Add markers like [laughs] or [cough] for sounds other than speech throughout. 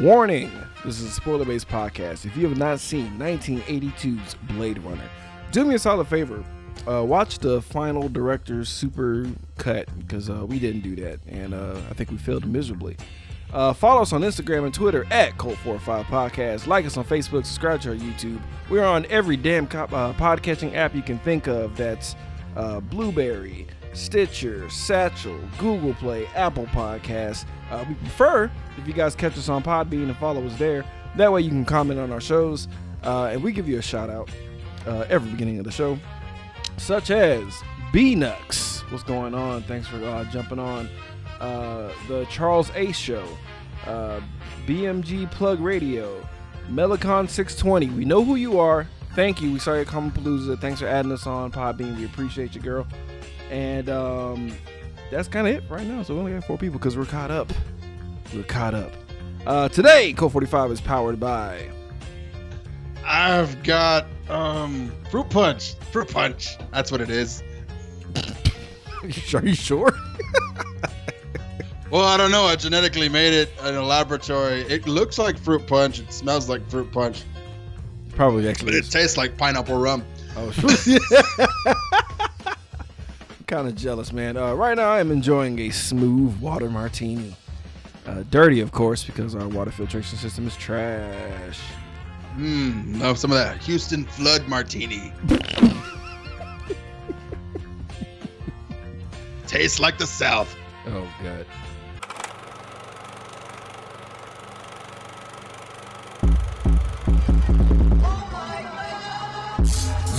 Warning! This is a spoiler based podcast. If you have not seen 1982's Blade Runner, do me a solid favor. Uh, watch the final director's super cut because uh, we didn't do that, and uh, I think we failed miserably. Uh, follow us on Instagram and Twitter at Cult45 Podcast. Like us on Facebook. Subscribe to our YouTube. We're on every damn co- uh, podcasting app you can think of. That's uh, Blubrry, Stitcher, Satchel, Google Play, Apple Podcasts. Uh, we prefer if you guys catch us on Podbean and follow us there. That way you can comment on our shows, uh, and we give you a shout out uh, every beginning of the show, such as B Nux. What's going on? Thanks for uh, jumping on. Uh, the Charles Ace Show, uh, BMG Plug Radio, Melicon 620. We know who you are. Thank you. We saw you at Palooza. Thanks for adding us on Podbean. We appreciate you, girl. And um, that's kind of it right now. So we only got four people because we're caught up. We're caught up. Uh, today, Cult 45 is powered by. I've got um fruit punch. Fruit punch. That's what it is. [laughs] Are you sure? Well, I don't know. I genetically made it in a laboratory. It looks like fruit punch. It smells like fruit punch, Probably actually. but it tastes like pineapple rum. Oh, sure. [laughs] [laughs] kind of jealous, man. Uh, right now, I am enjoying a smooth water martini. Uh, dirty, of course, because our water filtration system is trash. Mmm. No, some of that Houston Flood Martini. [laughs] Tastes like the South. Oh, God.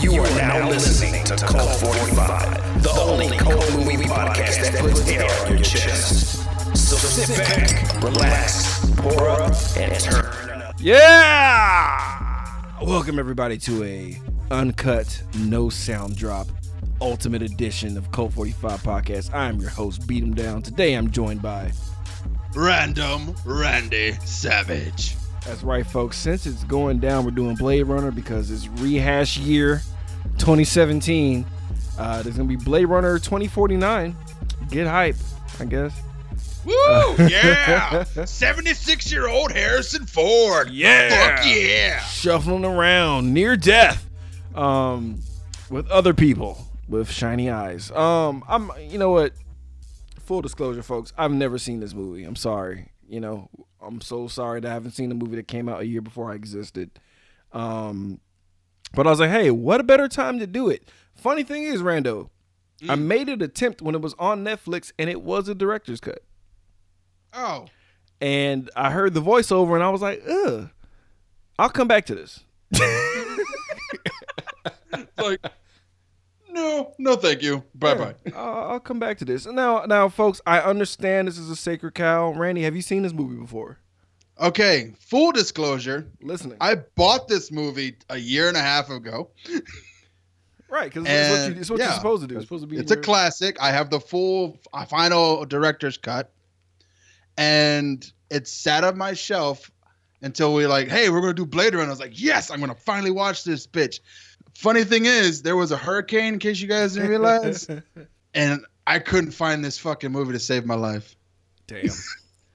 You are now listening to Cult 45, the only cult movie podcast that puts air on your chest. So sit back, relax, pour up, and turn up. Yeah! Welcome, everybody, to a uncut, no sound drop, ultimate edition of Cult 45 Podcast. I am your host, Beat 'em Down. Today, I'm joined by Random Randy Savage. That's right, folks. Since it's going down, we're doing Blade Runner because it's rehash year 2017. Uh, there's gonna be Blade Runner 2049. Get hype, I guess. Woo! [laughs] Yeah! 76 year old Harrison Ford. Yeah. Fuck yeah! Shuffling around near death, um, with other people with shiny eyes. Um, I'm. You know what? Full disclosure, folks. I've never seen this movie. I'm sorry. You know, I'm so sorry that I haven't seen the movie that came out a year before I existed. Um, but I was like, hey, what a better time to do it. Funny thing is, Rando, I mm. made an attempt when it was on Netflix and it was a director's cut. Oh. And I heard the voiceover and I was like, ugh, I'll come back to this. [laughs] Like, no, no, thank you. Bye bye. I'll, I'll come back to this. Now, now, folks, I understand this is a sacred cow. Randy, have you seen this movie before? Okay, full disclosure. Listening, I bought this movie a year and a half ago. right? Because it's what, you, it's what yeah, you're supposed to do. It's supposed to be. It's a your- classic. I have the full uh, final director's cut, and it sat on my shelf until we like, hey, we're gonna do Blade Runner. I was like, yes, I'm gonna finally watch this bitch. Funny thing is, there was a hurricane, in case you guys didn't realize, [laughs] and I couldn't find this fucking movie to save my life. Damn,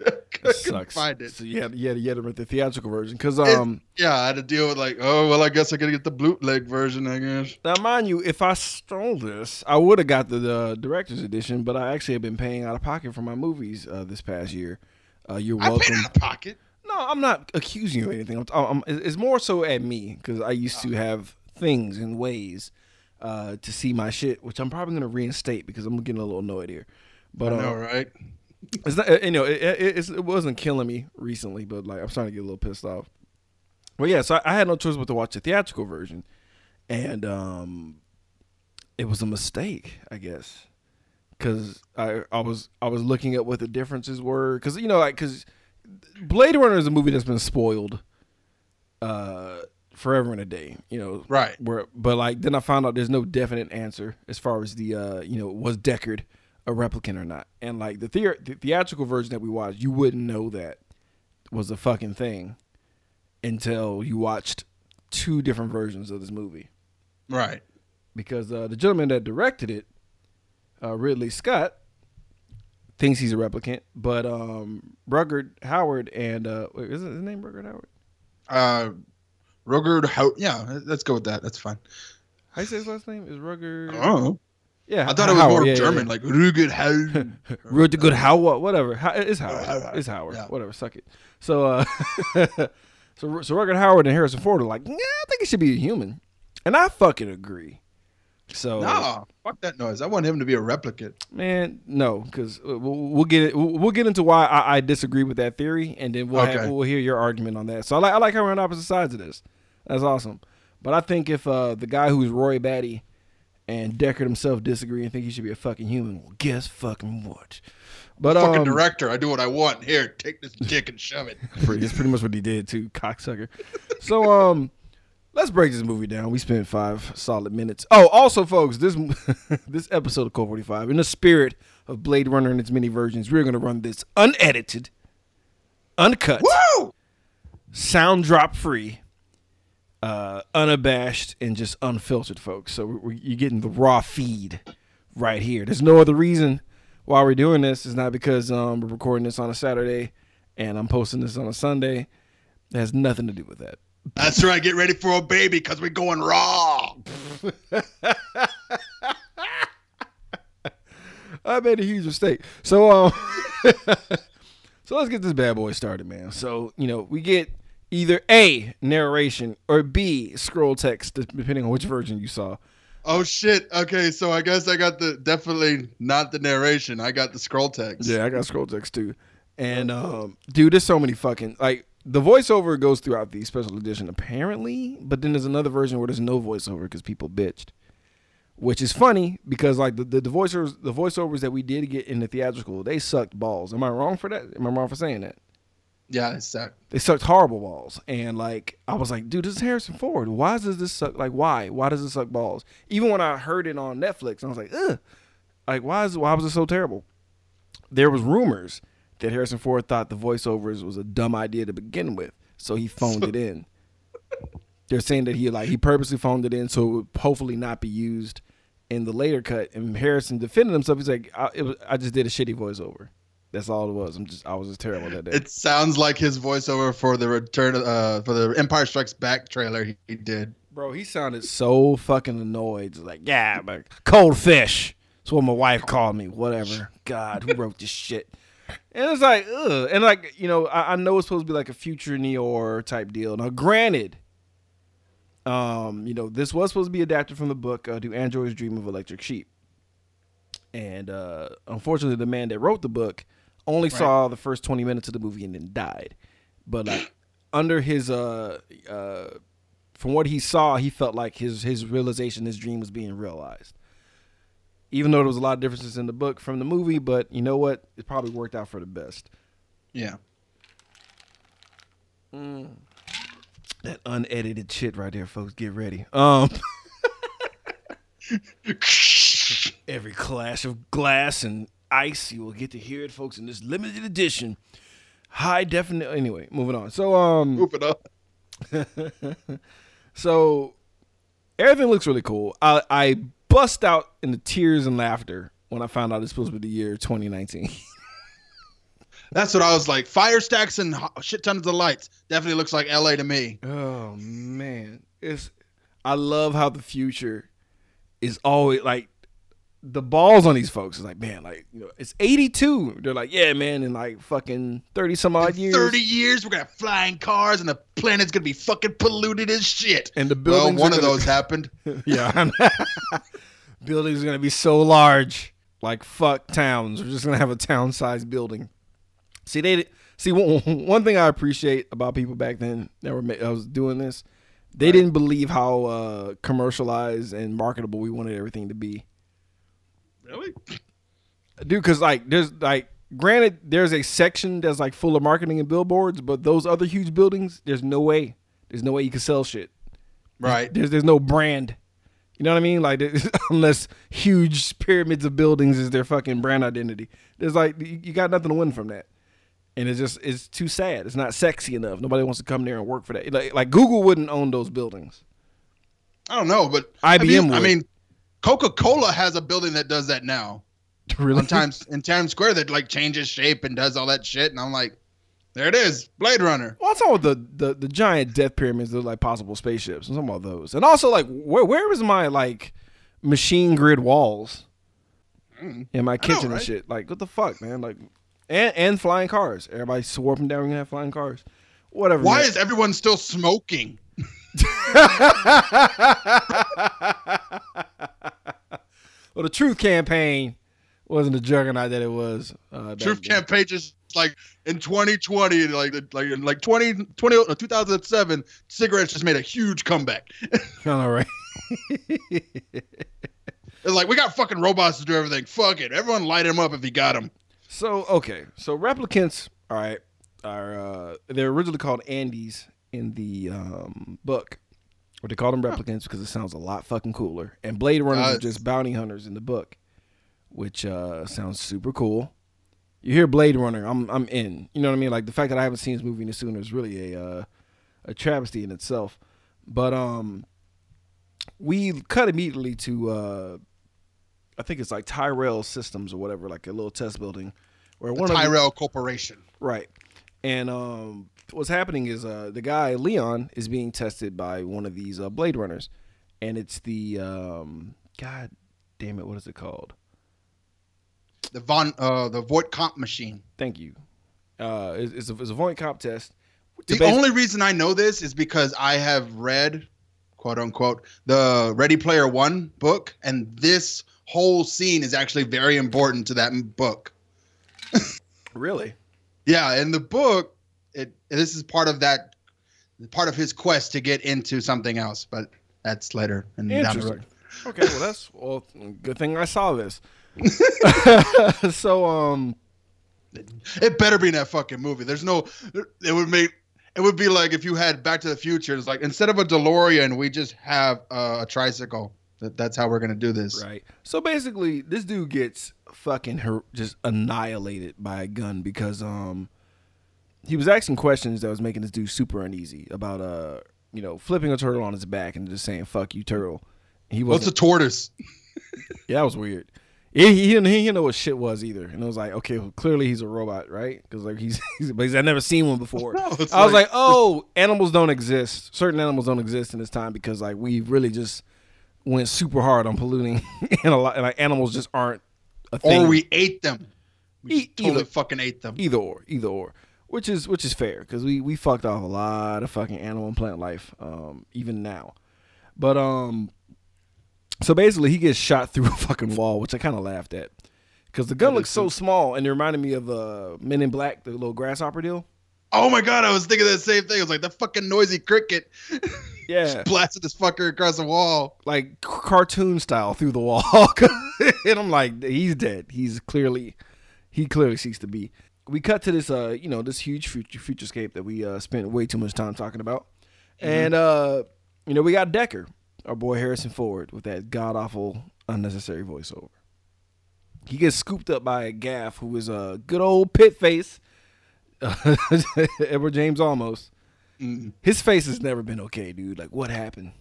[laughs] I sucks. find it. So you had, you had, you had to rent the theatrical version because It- um. Yeah, I had to deal with like, oh well, I guess I gotta get the bootleg version, I guess. Now, mind you, if I stole this, I would have got the, the director's edition, but I actually have been paying out of pocket for my movies uh, this past year. Uh, you're I welcome. paid out of pocket. No, I'm not accusing you of anything. I'm, I'm, it's more so at me because I used to have things and ways uh, to see my shit, which I'm probably gonna reinstate because I'm getting a little annoyed here. But I know, right? It's not, uh, you know, it, it, it's, it wasn't killing me recently, but like I'm starting to get a little pissed off. Well, yeah, so I, I had no choice but to watch the theatrical version, and um, it was a mistake, I guess, because I I was I was looking at what the differences were, because you know, like because Blade Runner is a movie that's been spoiled, uh, forever and a day, you know, Right. where but like then I found out there's no definite answer as far as the uh you know was Deckard a replicant or not, and like the, the the theatrical version that we watched, you wouldn't know that was a fucking thing until you watched two different versions of this movie Right. because uh, the gentleman that directed it, uh, Ridley Scott, thinks he's a replicant, but um, Rugged Howard and uh, wait, is his name Rugged Howard? Uh, Rugard, how? Yeah, let's go with that. That's fine. How you say his last name? Is Rugged? Oh, Yeah, I thought it was Howard, more yeah, German, yeah. like Rugard Howard. [laughs] Rugged Good Howard, whatever. How, it's Howard. It's Howard. Yeah. Whatever. Suck it. So, uh, [laughs] so so Rugged Howard and Harrison Ford are like, yeah, I think it should be a human, and I fucking agree. So Nah, fuck that noise. I want him to be a replicant. Man, no, because we'll, we'll get it. We'll, we'll get into why I, I disagree with that theory, and then we'll have, we'll hear your argument on that. So I like I like how we're on opposite sides of this. That's awesome. But I think if uh, the guy who's Roy Batty and Deckard himself disagree and think he should be a fucking human, well, guess fucking what? But Fucking um, director. I do what I want. Here, take this dick and shove it. [laughs] it's pretty much what he did too, cocksucker. So um, let's break this movie down. We spent five solid minutes. Oh, also, folks, this [laughs] this episode of Cult Forty Five, in the spirit of Blade Runner and its many versions, we're gonna run this unedited, uncut, Woo! sound drop free, uh, unabashed, and just unfiltered, folks. So we we- you're getting the raw feed right here. There's no other reason why we're doing this. It's not because um, we're recording this on a Saturday and I'm posting this on a Sunday. It has nothing to do with that. That's right. Get ready for a baby because we're going raw. [laughs] I made a huge mistake. So um [laughs] So let's get this bad boy started, man. So, you know, we get either A narration or B scroll text depending on which version you saw. Oh shit. Okay, so I guess I got the definitely not the narration. I got the scroll text. Yeah, I got scroll text too. And um dude, there's so many fucking like the voiceover goes throughout the special edition apparently, but then there's another version where there's no voiceover because people bitched. Which is funny because like the, the, the voiceovers the voiceovers that we did get in the theatrical, they sucked balls. Am I wrong for that? Am I wrong for saying that? Yeah, it that. They sucked horrible balls. And like I was like, dude, this is Harrison Ford. Why does this suck like why? Why does it suck balls? Even when I heard it on Netflix, I was like, ugh. Like why is why was it so terrible? There was rumors that Harrison Ford thought the voiceovers was a dumb idea to begin with, so he phoned it in. [laughs] They're saying that he like he purposely phoned it in so it would hopefully not be used in the later cut. And Harrison defended himself. He's like, I, it was, I just did a shitty voiceover. That's all it was. I'm just I was just terrible that day. It sounds like his voiceover for the return uh for the Empire Strikes Back trailer he, he did. Bro, he sounded so fucking annoyed. Just like, yeah, but cold fish. That's what my wife called me. Whatever. God, who wrote this shit? And it's like, ugh. And like, you know, I, I know it's supposed to be like a future noir type deal. Now, granted, um, you know, this was supposed to be adapted from the book uh, "Do Androids Dream of Electric Sheep?" And uh, unfortunately, the man that wrote the book only saw the first twenty minutes of the movie and then died. But like, [clears throat] under his uh, uh, from what he saw, he felt like his his realization, his dream was being realized. Even though there was a lot of differences in the book from the movie, but you know what? It probably worked out for the best. Yeah. Mm. That unedited shit right there, folks. Get ready. Um, [laughs] [laughs] every clash of glass and ice, you will get to hear it, folks, in this limited edition, high definite. Anyway, moving on. So, um, it up. [laughs] so everything looks really cool. I, I bust out into tears and laughter when I found out it's supposed to be the year 2019. [laughs] That's what I was like. Fire stacks and shit tons of lights. Definitely looks like LA to me. Oh man, it's I love how the future is always like the balls on these folks is like man, like you know it's eighty two. They're like yeah man, in like fucking thirty some odd years, 30 years, we're gonna have flying cars and the planet's gonna be fucking polluted as shit. and the Well, one of gonna- those [laughs] happened. yeah, [laughs] buildings are gonna be so large, like fuck towns. We're just gonna have a town sized building. See they see one, one thing I appreciate about people back then that were ma- I was doing this. They didn't believe how uh, commercialized and marketable we wanted everything to be. Really? dude because like there's like granted there's a section that's like full of marketing and billboards but those other huge buildings there's no way. There's no way you can sell shit. Right. there's there's no brand. You know what i mean? Like [laughs] unless huge pyramids of buildings is their fucking brand identity. There's like you, got nothing to win from that. And it's just it's too sad. It's not sexy enough. Nobody wants to come there and work for that. Like, like google wouldn't own those buildings. I don't know, but IBM I mean, I mean Coca Cola has a building that does that now. [laughs] Really? on Times in Times Square that like changes shape and does all that shit, and I'm like, there it is, Blade Runner. Well, I'm talking about the, the, the giant death pyramids that look like possible spaceships. I'm talking about those. And also, like, where where is my like machine grid walls Mm. in my know, kitchen and shit? Like, what the fuck, man? Like, and and flying cars. Everybody swarping down. We're gonna have flying cars. Whatever. Why man. is everyone still smoking? [laughs] well, the Truth Campaign wasn't the juggernaut that it was. Uh, Truth campaign just like in 2020, like like in like 20, 20 uh, 2007, cigarettes just made a huge comeback. [laughs] All right. [laughs] It's like we got fucking robots to do everything. Fuck it, everyone light him up if you got him. So okay, so replicants, all right, are uh, they're originally called andys in the um, book, but they call them replicants because it sounds a lot fucking cooler. And Blade Runners Uh, are just bounty hunters in the book, which uh, sounds super cool. You hear Blade Runner, I'm I'm in. You know what I mean? Like the fact that I haven't seen this movie any sooner is really a uh, a travesty in itself. But um, we cut immediately to uh, I think it's like Tyrell Systems or whatever, like a little test building where The one of the- Tyrell Corporation. Right. And um, what's happening is uh, the guy Leon is being tested by one of these uh, Blade Runners, and it's the um, God damn it, what is it called? The von uh the Voight-Kampff machine. Thank you. Uh, it's, it's a it's a Voight-Kampff test. The only reason I know this is because I have read, quote unquote, the Ready Player One book, and this whole scene is actually very important to that book. [laughs] really Yeah, in the book, it this is part of that, part of his quest to get into something else, but that's later and down the road. Okay, well that's well good thing I saw this. [laughs] so um, It better be in that fucking movie. There's no, it would make. It would be like if you had Back to the Future. It's like instead of a DeLorean, we just have uh, a tricycle. That, that's how we're gonna do this. Right. So basically, this dude gets fucking her just annihilated by a gun because um he was asking questions that was making this dude super uneasy about uh you know flipping a turtle on his back and just saying "fuck you, turtle." He What's wasn't. a tortoise? [laughs] yeah, that was weird. He, he didn't he didn't know what shit was either, and it was like, okay, well, clearly he's a robot, right? Because like he's, [laughs] he's but he's I've never seen one before. [laughs] No, I was like- like, oh, animals don't exist. Certain animals don't exist in this time because like we really just went super hard on polluting, and a lot and like animals just aren't a thing. Or we ate them. We E- totally either- fucking ate them. either or, either or, which is which is fair because we we fucked off a lot of fucking animal and plant life, um, even now. But um, so basically, he gets shot through [laughs] a fucking wall, which I kind of laughed at because the gun looks so small and it reminded me of uh, Men in Black, the little grasshopper deal. Oh my god, I was thinking the same thing. It was like the fucking noisy cricket [laughs] Yeah, blasted this fucker across the wall. like cartoon style through the wall, [laughs] and I'm like, he's dead. He's clearly, he clearly seeks to be. We cut to this, uh, you know, this huge future futurescape that we uh, spent way too much time talking about, and uh, you know, we got Deckard, our boy Harrison Ford, with that god awful unnecessary voiceover. He gets scooped up by a gaff who is a good old pit face, [laughs] Edward James Olmos. Mm, His face has never been okay, dude. Like, what happened?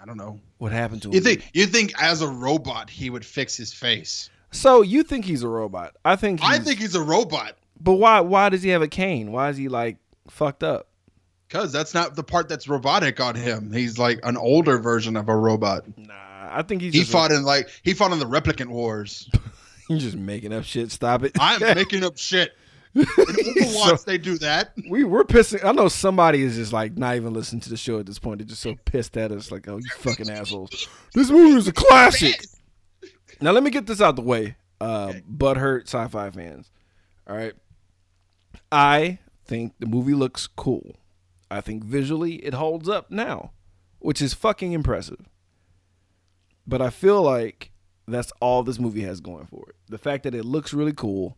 I don't know. What happened to him? You think you think as a robot he would fix his face? So you think he's a robot? I think. He's, I think he's a robot But why? Why does he have a cane? Why is he like fucked up? because that's not the part that's robotic on him. He's like an older version of a robot. Nah, I think he's He just fought in like he fought in the replicant wars. [laughs] You're just making up shit. Stop it. I'm [laughs] making up shit. [laughs] So- they do that. we we're pissing. I know somebody is just like not even listening to the show at this point. They're just so pissed at us. Like, oh, you fucking assholes. This movie is a classic. Now let me get this out the way. Uh, Okay. butthurt sci-fi fans. All right. I think the movie looks cool. I think visually it holds up now, which is fucking impressive. But I feel like that's all this movie has going for it. The fact that it looks really cool,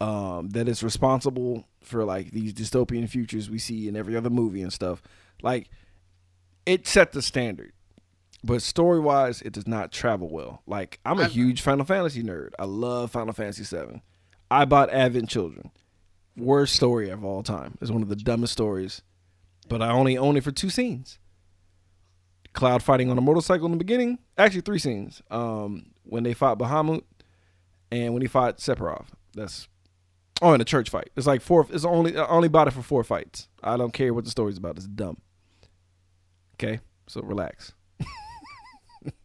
um, that it's responsible for like these dystopian futures we see in every other movie and stuff. Like it set the standard. But story wise, it does not travel well. Like I'm a huge Final Fantasy nerd. I love Final Fantasy VII. I bought Advent Children. Worst story of all time. It's one of the dumbest stories. But I only own it for two scenes. Cloud fighting on a motorcycle in the beginning. Actually, three scenes. Um, when they fought Bahamut, and when he fought Sephiroth. That's oh, in a church fight. It's like four. It's only I only bought it for four fights. I don't care what the story's about. It's dumb. Okay, so relax. [laughs]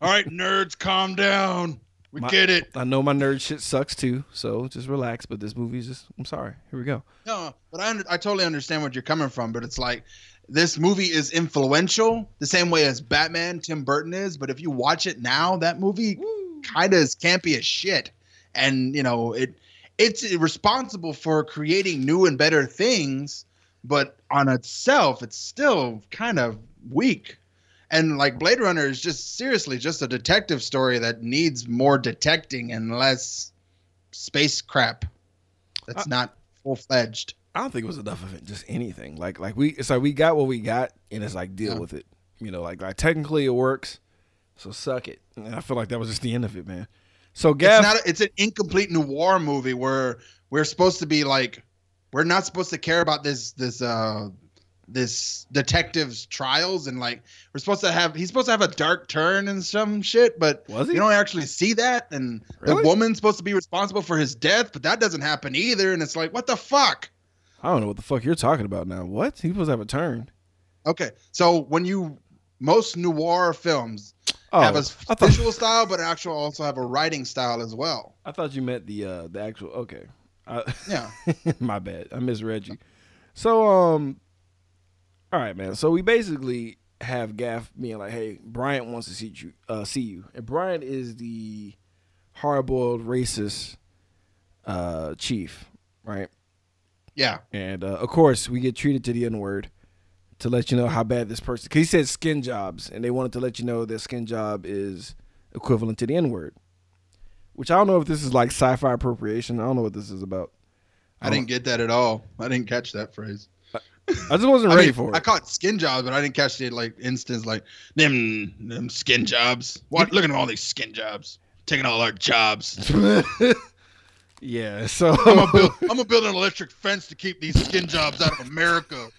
All right, nerds, calm down. We My- get it. I know my nerd shit sucks too, so just relax. But this movie's just. I'm sorry. Here we go. No, but I, I totally understand what you're coming from. But it's like this movie is influential the same way as Batman, Tim Burton is. But if you watch it now, that movie kind of is campy as shit, and you know it it's responsible for creating new and better things, but on itself, it's still kind of weak. And like Blade Runner is just seriously just a detective story that needs more detecting and less space crap. That's I- not full fledged. I don't think it was enough of it. Just anything. Like like we. It's like we got what we got, and it's like deal Yeah. with it. You know, like like technically it works, so suck it. And I feel like that was just the end of it, man. So Gav, It's not. It's an incomplete noir movie where we're supposed to be like, we're not supposed to care about this this uh this detective's trials and like we're supposed to have he's supposed to have a dark turn and some shit, but you don't actually see that. And Really? the woman's supposed to be responsible for his death, but that doesn't happen either. And it's like, what the fuck? I don't know what the fuck you're talking about now. What? He supposed to have a turn. Okay, so when you most noir films Oh, have a thought visual style, but actually also have a writing style as well. I thought you meant the uh the actual. Okay, I, Yeah. [laughs] my bad. I misread you. So um, all right, man. So we basically have Gaff being like, "Hey, Bryant wants to see you. Uh, see you." And Bryant is the hard-boiled racist uh chief, right? Yeah. And uh, of course, we get treated to the N word to let you know how bad this person. Because he said skin jobs, and they wanted to let you know that skin job is equivalent to the N word. Which I don't know if this is like sci-fi appropriation. I don't know what this is about. I didn't get that at all. I didn't catch that phrase. I just wasn't I ready mean, for it. I caught skin jobs, but I didn't catch the like instance like them them skin jobs. What? Look at all these skin jobs taking all our jobs. [laughs] yeah. So I'm gonna build. I'm gonna build an electric fence to keep these skin jobs out of America. [laughs]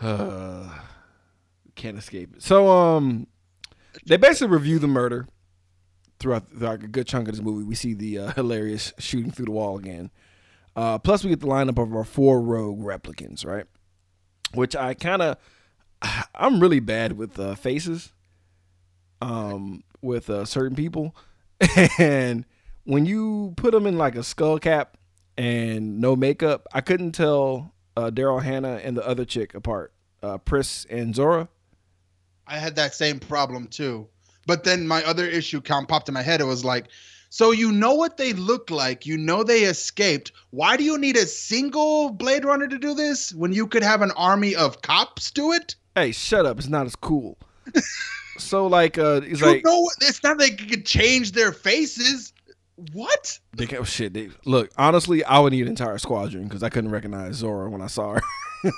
Uh, can't escape it. So um, they basically review the murder throughout, throughout a good chunk of this movie. We see the uh, hilarious shooting through the wall again. Uh, plus, we get the lineup of our four rogue replicants, right? Which I kind of, [sighs] I'm really bad with uh, faces, um, with uh, certain people, [laughs] and when you put them in like a skull cap and no makeup, I couldn't tell uh, Daryl Hannah and the other chick apart, uh, Pris and Zhora. I had that same problem too. But then my other issue count popped in my head. It was like, so you know what they look like. You know they escaped. Why do you need a single Blade Runner to do this when you could have an army of cops do it? Hey, shut up! It's not as cool. [laughs] so like, uh, it's You like know? It's not like you could change their faces. What? They oh shit. They, look, honestly, I would need an entire squadron because I couldn't recognize Zhora when I saw her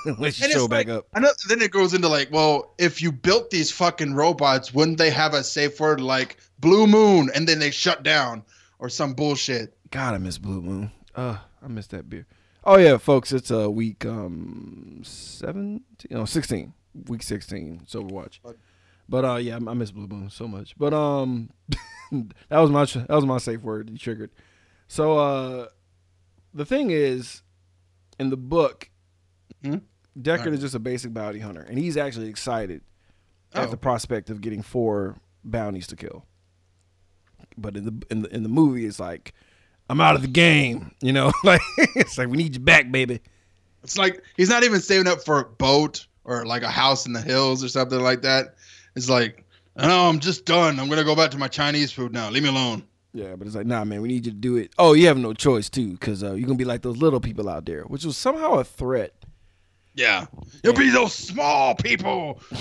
[laughs] when she And showed back like, up. I know, then it goes into like, well, if you built these fucking robots, wouldn't they have a safe word like Blue Moon and then they shut down or some bullshit? God, I miss Blue Moon. Uh, I miss that beer. Oh yeah, folks, it's a uh, week um seventeen, no sixteen, week sixteen. It's Overwatch. But uh, yeah, I miss Blue Moon so much. But um, [laughs] that was my that was my safe word. You triggered. So uh, the thing is, in the book, Hmm? Deckard Alright. is just a basic bounty hunter, and he's actually excited at Oh. the prospect of getting four bounties to kill. But in the in the in the movie, it's like, I'm out of the game. You know, [laughs] like it's like we need you back, baby. It's like he's not even saving up for a boat or like a house in the hills or something like that. It's like, no, I'm just done. I'm gonna go back to my Chinese food now. Leave me alone. Yeah, but it's like, nah, man, we need you to do it. Oh, you have no choice too, because uh, you're gonna be like those little people out there, which was somehow a threat. Yeah, you'll be those small people. [laughs]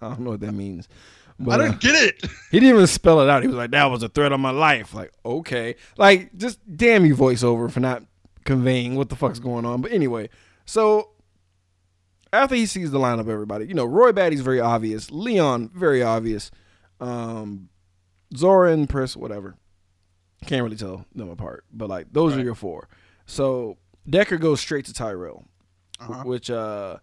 I don't know what that means. I But uh, don't get it. [laughs] he didn't even spell it out. He was like, "That was a threat on my life." Like, okay, like just damn you, voiceover, for not conveying what the fuck's going on. But anyway, so after he sees the lineup, everybody, you know, Roy Batty's very obvious, Leon very obvious, um, Zhora and Pris, whatever. Can't really tell them apart, but like those are your four. So Deckard goes straight to Tyrell, Uh-huh. which uh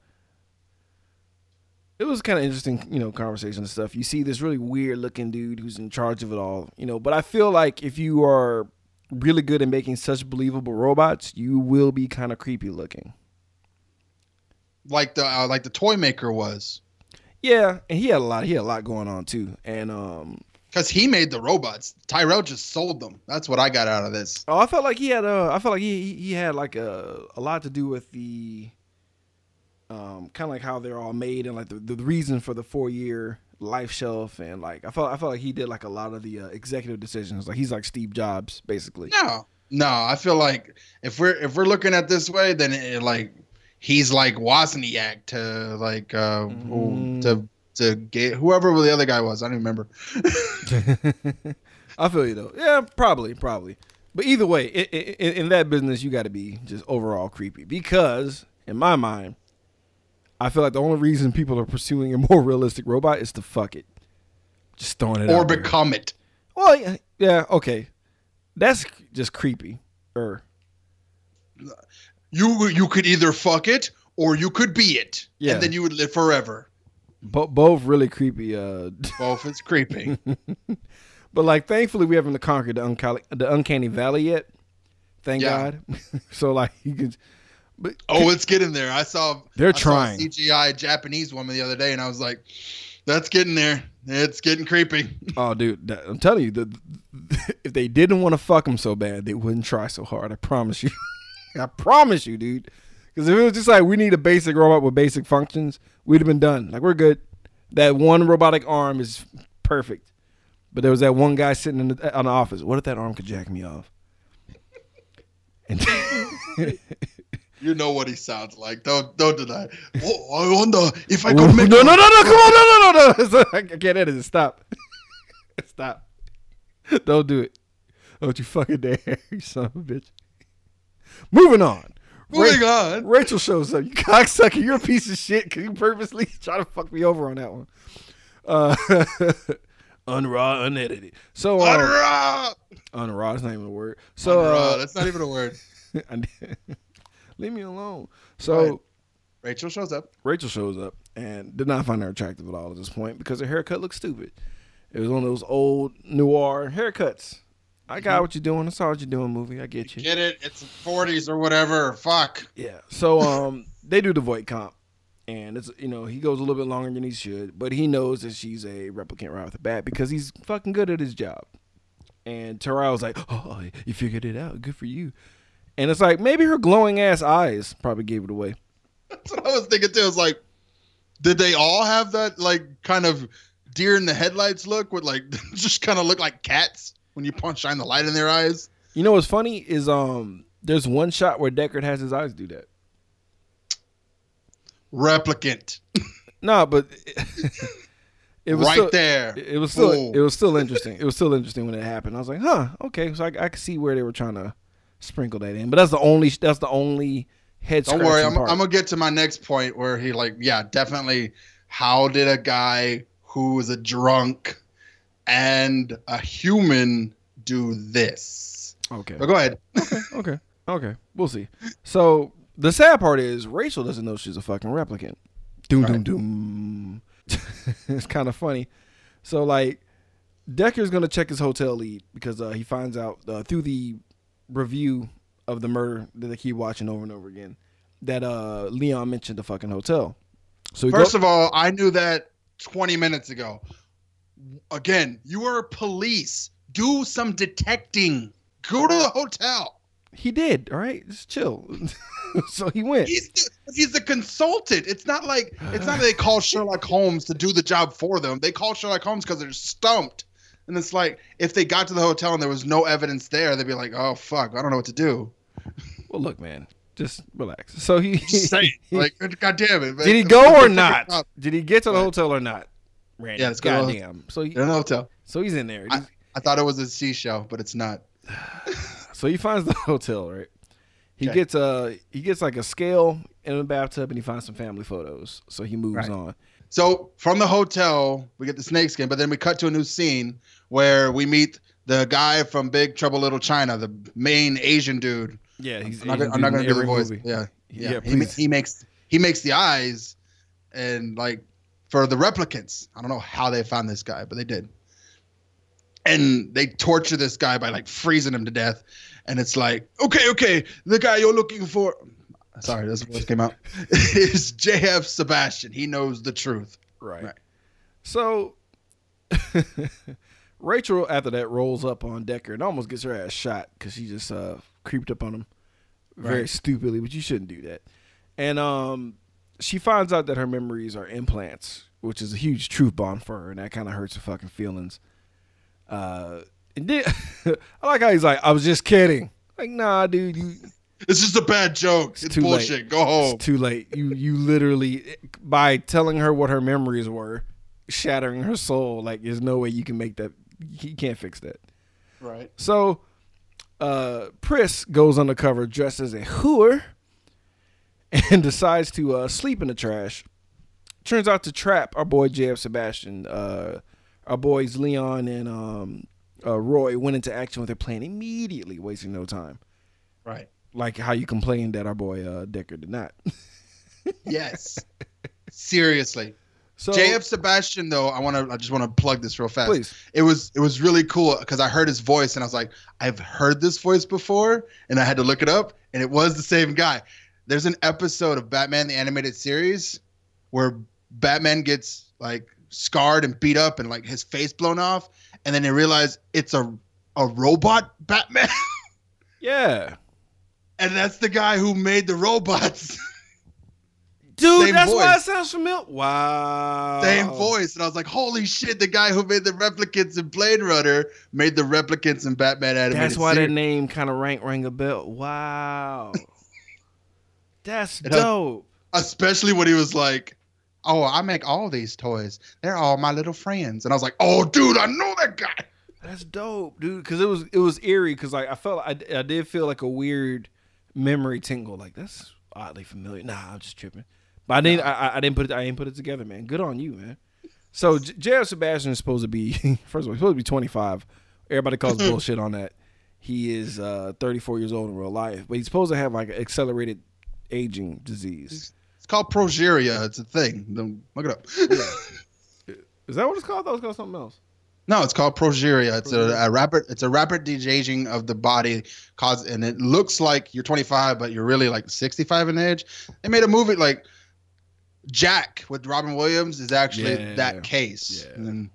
it was kind of interesting, you know, conversation and stuff. You see this really weird looking dude who's in charge of it all, you know. But I feel like if you are really good at making such believable robots, you will be kind of creepy looking. Like the uh, like the toy maker was, Yeah, and he had a lot. He had a lot going on too. And um, because he made the robots. Tyrell just sold them. That's what I got out of this. oh, I felt like he had a. I felt like he he- had like a a lot to do with the um, kind of like how they're all made and like the, the reason for the four year life shelf and like I felt I felt like he did like a lot of the uh, executive decisions. Like he's like Steve Jobs basically. No, no. I feel like if we're if we're looking at this way, then it, like he's like Wozniak to like uh Mm. to to get whoever the other guy was. I don't remember. [laughs] I feel you though. Yeah, probably, probably. But either way, in, in that business, you got to be just overall creepy because, in my mind, I feel like the only reason people are pursuing a more [laughs] realistic robot is to fuck it, just throwing it or out there. become it. Well, yeah, yeah, okay, that's just creepy. Er, You you could either fuck it or you could be it, Yeah. and then you would live forever. bo- both really creepy. Uh, [laughs] Both is creepy. [laughs] but like, thankfully, we haven't conquered the uncanny, the uncanny valley yet. Thank Yeah. God. [laughs] so like, you can. But oh, it's getting there. I saw They're I saw a trying. CGI Japanese woman the other day, and I was like, "That's getting there. It's getting creepy." Oh, dude, that- I'm telling you, the, if they didn't want to fuck him so bad, they wouldn't try so hard. I promise you. [laughs] I promise you, dude. Because if it was just like we need a basic robot with basic functions, we'd have been done. Like we're good. That one robotic arm is perfect. But there was that one guy sitting in the, uh, on the office. What if that arm could jack me off? And [laughs] You know what he sounds like. Don't don't deny. Oh, I wonder if I could [laughs] make. No no, no, no, come on, no, no, no, no. I can't edit it. Stop. Stop. Don't do it. Don't you fucking dare, you son of a bitch. Moving on. Moving Ra- on. Rachel shows up. You cocksucker. You're a piece of shit because you purposely [laughs] try to fuck me over on that one. Uh, [laughs] unraw, unedited. So, uh, Unraw. unraw is not even a word. So, Unraw, uh, that's not even a word. [laughs] leave me alone. So, Right. Rachel shows up. Rachel shows up and did not find her attractive at all at this point because her haircut looked stupid. It was one of those old noir haircuts. I got what you're doing. I saw what you're doing, movie. I get you. Get it? It's 40s or whatever. Fuck. Yeah. So um, [laughs] they do the Voight-Kampff, and it's you know he goes a little bit longer than he should, but he knows that she's a replicant right off the bat because he's fucking good at his job. And Tyrell's like, "Oh, you figured it out. Good for you." And it's like maybe her glowing ass eyes probably gave it away. [laughs] That's what I was thinking too. I was like, did they all have that like kind of deer in the headlights look with like [laughs] just kind of look like cats when you punch shine the light in their eyes? You know what's funny is um, there's one shot where Deckard has his eyes do that. Replicant. [laughs] No, but it was [laughs] right still, there. It was still it was still interesting. It was still interesting when it happened. I was like, huh, okay. So I, I could see where they were trying to sprinkle that in. But that's the only that's the only head. Don't worry, I'm. I'm gonna get to my next point where he like, yeah, definitely. How did a guy who was a drunk and a human do this? okay. But go ahead. [laughs] Okay. Okay. We'll see. So the sad part is Rachel doesn't know she's a fucking replicant. Doom doom Right. doom. [laughs] it's kind of funny. So like, Deckard's gonna check his hotel lead because uh, he finds out uh, through the review of the murder that they keep watching over and over again that uh, Leon mentioned the fucking hotel. So First go- of all, I knew that 20 minutes ago. Again, you are police. Do some detecting. Go to the hotel. he did. All right, just chill. [laughs] so he went. He's the, he's the consultant. It's not like it's not that they [sighs] call Sherlock Holmes to do the job for them. They call Sherlock Holmes because they're stumped. And it's like if they got to the hotel and there was no evidence there, they'd be like, "Oh fuck, I don't know what to do." [laughs] Well, look, man, just relax. So he, Just say it. [laughs] like, God damn it! man. did he go or not? Did he get to the hotel or not? Randy, Yeah, let's go goddamn. So he, in the hotel. so he's in there. I- I thought it was a seashell, but it's not. [sighs] so he finds the [laughs] hotel, right? He Okay. gets a he gets like a scale in a bathtub and he finds some family photos. So he moves Right. on. So from the hotel, we get the snakeskin, but then we cut to a new scene where we meet the guy from Big Trouble Little China, the main Asian dude. Yeah, he's I'm not, gonna- I'm not gonna do the voice. movie. Yeah, yeah. Yeah, he, he makes he makes the eyes, and like for the replicants. I don't know how they found this guy, but they did. And they torture this guy by like freezing him to death. And it's like, okay, okay, the guy you're looking for. [laughs] Sorry, this voice came out. [laughs] is JF Sebastian. He knows the truth. Right. Right. So [laughs] Rachel after that rolls up on Deckard and almost gets her ass shot because she just uh creeped up on him very Right. stupidly, but you shouldn't do that. And um she finds out that her memories are implants, which is a huge truth bomb for her, and that kind of hurts her fucking feelings. Uh and then [laughs] I like how he's like, I was just kidding. Like, nah, dude, you It's just a bad joke. It's, too late. bullshit. Go home. it's too late. You you literally by telling her what her memories were, shattering her soul. Like there's no way you can make that. You can't fix that. Right. So, uh, Pris goes undercover dressed as a whore [laughs] and decides to uh, sleep in the trash. Turns out to trap our boy JF Sebastian. Uh, our boys Leon and um, uh, Roy went into action with their plan immediately, wasting no time. Right. Like how you complained that our boy uh, Deckard did not. [laughs] Yes. Seriously. So JF Sebastian though, I want to I just want to plug this real fast. Please. It was it was really cool cuz I heard his voice and I was like, I've heard this voice before and I had to look it up and it was the same guy. There's an episode of Batman the animated series where Batman gets like scarred and beat up and like his face blown off and then they realize it's a a robot Batman [laughs] yeah, and that's the guy who made the robots. [laughs] dude, Same that's why it voice. sounds familiar. Wow, same voice. And I was like, holy shit, the guy who made the replicants in Blade Runner made the replicants in Batman animated That's why that name kind of rank rang a bell. Wow, [laughs] that's has- dope. Especially when he was like, oh, I make all these toys. They're all my little friends. And I was like, oh, dude, I know that guy. That's dope, dude. Because it was it was eerie. Because like I felt I, I did feel like a weird memory tingle. Like that's oddly familiar. Nah, I'm just tripping. But I didn't I, I- I didn't put it I didn't put it together, man. Good on you, man. So J- J.F. Sebastian is supposed to be [laughs] first of all he's supposed to be 25. Everybody calls [laughs] bullshit on that. He is uh, 34 years old in real life, but he's supposed to have like accelerated aging disease. It's called progeria. It's a thing. Don't- Look it up. Is that what it's called? I thought it was called something else. No, it's called progeria. It's a, a rapid. It's a rapid de-aging of the body, cause and it looks like you're 25, but you're really like 65 in age. They made a movie like Jack with Robin Williams is actually Yeah. that case. Yeah. And then,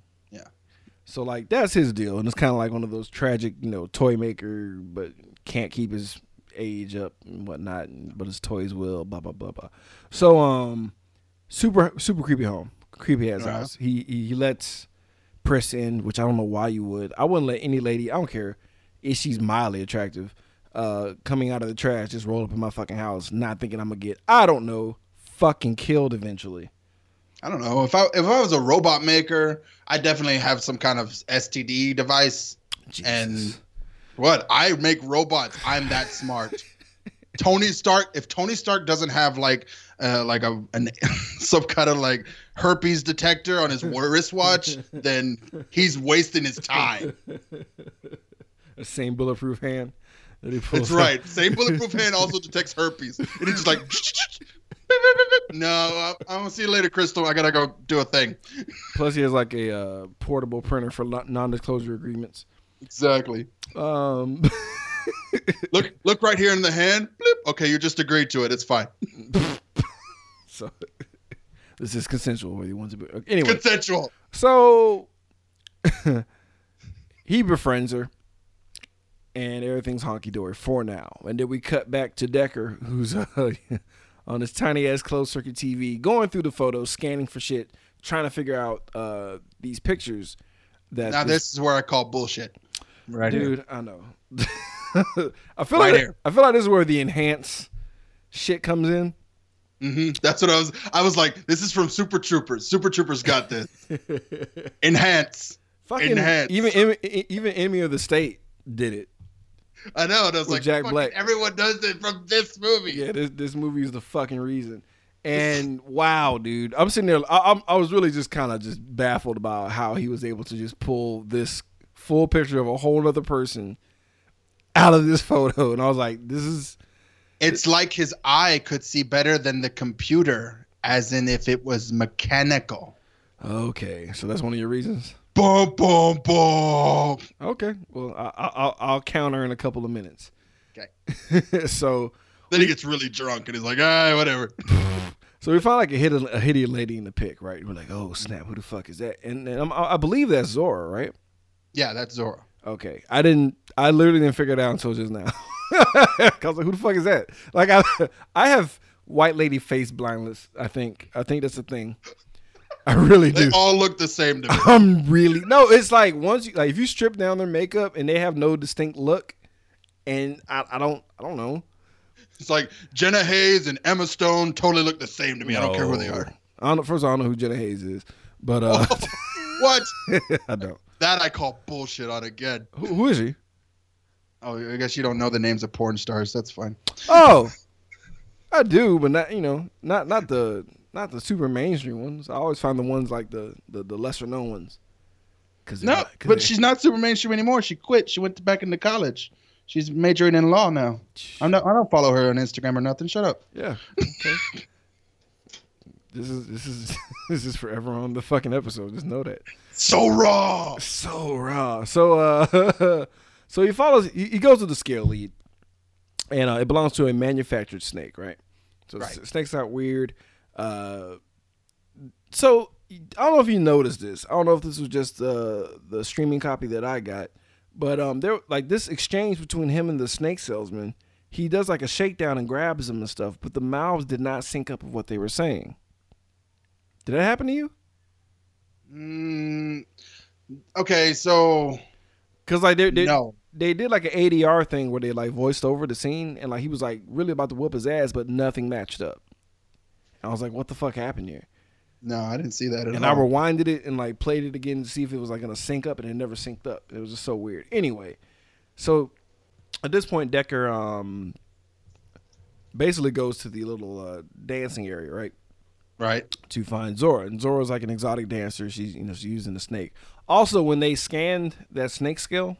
So like that's his deal, and it's kind of like one of those tragic, you know, toy maker, but can't keep his age up and whatnot, and, but his toys will. Blah blah blah blah. So um, super super creepy home, creepy ass Uh-huh. house. He, he he lets Pris in, which I don't know why you would. I wouldn't let any lady. I don't care if she's mildly attractive, uh, coming out of the trash, just roll up in my fucking house, not thinking I'm gonna get. I don't know, fucking killed eventually. I don't know if I if I was a robot maker, I definitely have some kind of STD device. And Jesus. What I make robots, I'm that smart. Tony Stark, if Tony Stark doesn't have like uh, like a an, [laughs] some kind of like herpes detector on his wristwatch, then he's wasting his time. the same bulletproof hand. That he pulls That's out. right. Same bulletproof hand also [laughs] detects herpes. And it's just like [laughs] no, I, I will see you later, Crystal. I gotta go do a thing. Plus, he has like a uh, portable printer for non-disclosure agreements. Exactly. Um, [laughs] Look, look right here in the hand. Blip. Okay, you just agreed to it. It's fine. [laughs] so this is consensual. Whether he wants to be anyway. Consensual. So [laughs] he befriends her, and everything's honky dory for now. And then we cut back to Deckard, who's uh, on his tiny ass closed circuit TV, going through the photos, scanning for shit, trying to figure out uh, these pictures. That Now this is where I call bullshit. Right here. dude, I know. [laughs] I feel Right like here. I feel like this is where the enhance shit comes in. hmm That's what I was. I was like, this is from Super Troopers. Super Troopers got this. [laughs] Enhance. Fucking Enhance. even Em- even enemy of the state did it. I know. And I was With like, Jack Black. everyone does it from this movie. Yeah, this this movie is the fucking reason. And wow, dude, I'm sitting there. I, I'm, I was really just kind of just baffled about how he was able to just pull this full picture of a whole other person out of this [laughs] photo, and I was like, this is It's like his eye could see better than the computer, as in if it was mechanical. Okay, so that's one of your reasons. Boom, boom, boom. Okay, well I, I, I'll I'll counter in a couple of minutes. Okay. [laughs] so Then he gets really drunk and he's like, ah, whatever. [laughs] so we find like a hit a hitty lady in the pic, right? We're like, oh snap, who the fuck is that? And, and I believe that's Zhora, right? Yeah, that's Zhora. Okay, I didn't. I literally didn't figure it out until just now. [laughs] I was like, who the fuck is that? Like I [laughs] I have white lady face blindness. I think I think that's a thing. I really do. They all look the same to me. [laughs] I'm really no. It's like once you like if you strip down their makeup and they have no distinct look, and I, I don't I don't know. It's like Jenna Haze and Emma Stone totally look the same to me. I don't care who they are. I don't know. First, of all, I don't know who Jenna Haze is, but uh, What? I don't. That I call bullshit on again. Who, who is he? Oh, I guess you don't know the names of porn stars. That's fine. Oh, I do, but not you know not not the not the super mainstream ones. I always find the ones like the the, the lesser known ones. Cause No, not- 'cause but she's not super mainstream anymore. She quit. She went back into college. She's majoring in law now. I'm not. I don't follow her on Instagram or nothing. Shut up. yeah. Okay. [laughs] this is this is [laughs] this is forever on the fucking episode. Just know that. So raw. so raw. So uh, [laughs] so he follows. He, he goes to the scale lead, and uh, it belongs to a manufactured snake, right? So Right. snakes aren't weird. Uh, so I don't know if you noticed this. I don't know if this was just uh, the streaming copy that I got, but um, there like this exchange between him and the snake salesman. He does like a shakedown and grabs him and stuff, but the mouths did not sync up with what they were saying. Did that happen to you? Mm, okay, so Because like they, they no. they did like an ADR thing where they like voiced over the scene and like he was like really about to whoop his ass, but nothing matched up. I was like, what the fuck happened here? No, I didn't see that at all. And I rewinded it and like played it again to see if it was like gonna sync up, and it never synced up. It was just so weird. Anyway, so at this point, Deckard um basically goes to the little uh, dancing area, right? Right. to find Zhora. And Zhora's like an exotic dancer. She's you know she's using the snake. Also, when they scanned that snake scale,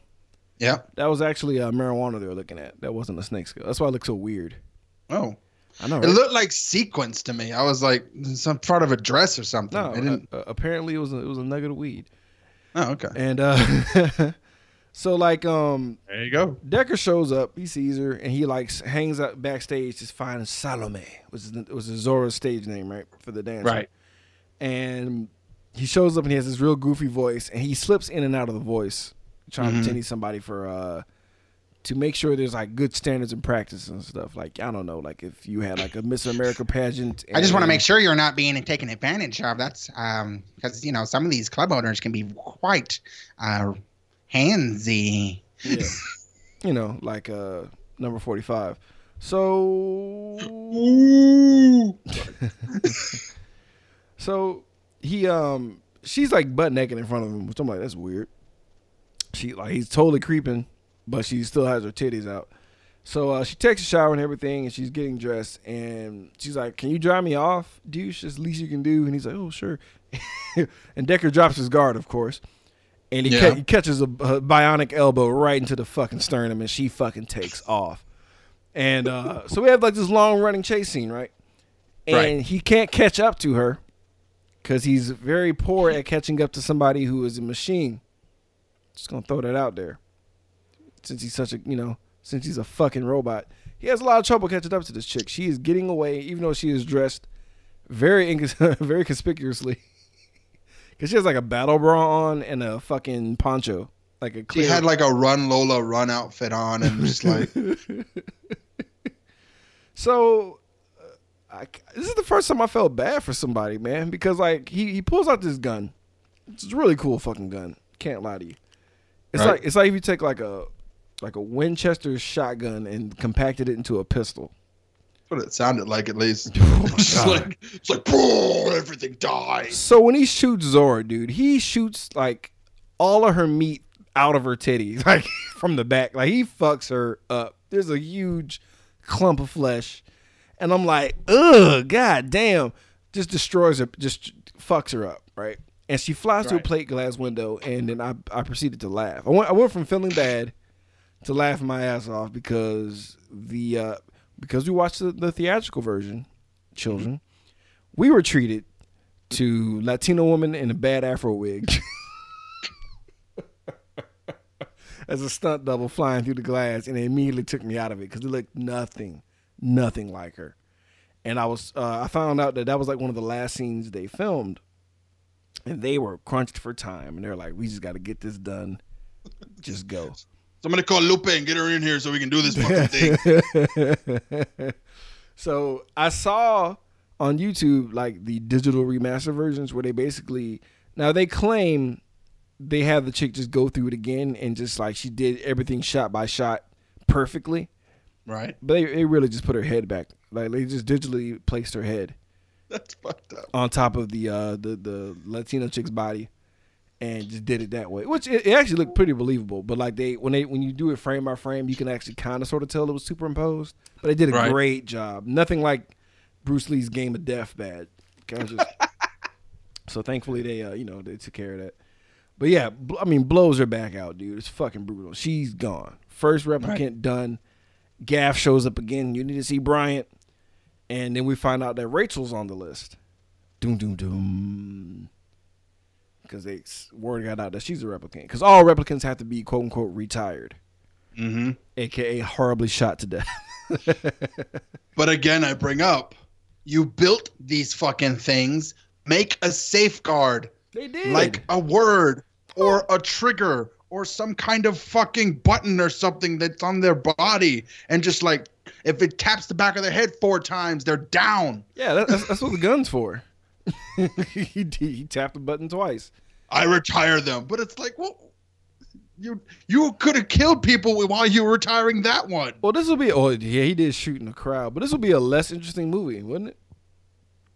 Yeah. that was actually uh, marijuana they were looking at. That wasn't a snake scale. That's why it looked so weird. Oh, I know. it looked like sequence to me. I was like some part of a dress or something. no, uh, apparently it was a, it was a nugget of weed. oh, okay. And uh, [laughs] so like um, There you go. Deckard shows up. He sees her and he like hangs out backstage to find Salome, which is was Zhora's stage name, right, for the dance. Right. and he shows up and he has this real goofy voice and he slips in and out of the voice trying to Mhm. pretend he's somebody for uh to make sure there's like good standards and practice and stuff like i don't know like if you had like a miss america pageant I just want to make sure you're not being taken advantage of. That's um because you know some of these club owners can be quite uh handsy. yeah. [laughs] you know like uh number 45 so [laughs] so he um she's like butt naked in front of him. Which i'm like that's weird. She like he's totally creeping but she still has her titties out. So uh, she takes a shower and everything and she's getting dressed and she's like can you dry me off? Douche it's the least you can do. And he's like oh sure. [laughs] And Deckard drops his guard of course and he, Yeah. ca- he catches a, a bionic elbow right into the fucking sternum and she fucking takes off and uh, so we have like this long running chase scene right and Right. he can't catch up to her because he's very poor at catching up to somebody who is a machine. Just gonna throw that out there. Since he's such a you know, since he's a fucking robot, he has a lot of trouble catching up to this chick. She is getting away, even though she is dressed very [laughs] very conspicuously, because she has like a battle bra on and a fucking poncho, like a She had like a Run Lola run outfit on and just like [laughs] So, uh, I, this is the first time I felt bad for somebody, man, because like he, he pulls out this gun. It's a really cool fucking gun. Can't lie to you. It's Right. like it's like if you take like a like a Winchester shotgun and compacted it into a pistol. What it sounded like at least. [laughs] Oh my It's like it's like "Boom," everything dies. So when he shoots Zhora, dude, he shoots like all of her meat out of her titties, [laughs] like from the back. Like he fucks her up. There's a huge clump of flesh, and I'm like, ugh, god damn, just destroys her, just fucks her up, right? And she flies through a plate glass window, and then I I proceeded to laugh. I went I went from feeling bad to laughing my ass off because the uh because we watched the, the theatrical version, children, we were treated to Latino woman in a bad afro wig. [laughs] As a stunt double flying through the glass, and it immediately took me out of it because it looked nothing, nothing like her. And I was, uh, I found out that that was like one of the last scenes they filmed, and they were crunched for time, and they're like, "We just got to get this done, just go." [laughs] Somebody call Lupe and get her in here so we can do this fucking thing. [laughs] so I saw on YouTube like the digital remaster versions where they basically now they claim they have the chick just go through it again and just like she did everything shot by shot perfectly, right? but they, they really just put her head back. Like they just digitally placed her head That's fucked up. on top of the uh the the Latino chick's body and just did it that way which it, it actually looked pretty believable. But like they when they when you do it frame by frame you can actually kind of sort of tell it was superimposed but they did a Right. great job. Nothing like Bruce Lee's Game of Death bad. Okay, I was just- [laughs] so thankfully they uh you know they took care of that. But yeah bl- I mean blows her back out dude. It's fucking brutal. She's gone. First replicant done. Gaff shows up again. You need to see Bryant. And then we find out that Rachel's on the list. Doom doom doom because they word got out that she's a replicant because all replicants have to be quote unquote retired Mm-hmm. aka horribly shot to death [laughs] But again, I bring up, you built these fucking things. Make a safeguard, they did like a word or a trigger or some kind of fucking button or something that's on their body, and just like if it taps the back of their head four times, they're down. yeah that's, that's what the gun's for [laughs] he, he tapped the button twice I retire them, but it's like, well, you you could have killed people while you were retiring that one. well this will be oh yeah he did shoot in the crowd but this will be a less interesting movie wouldn't it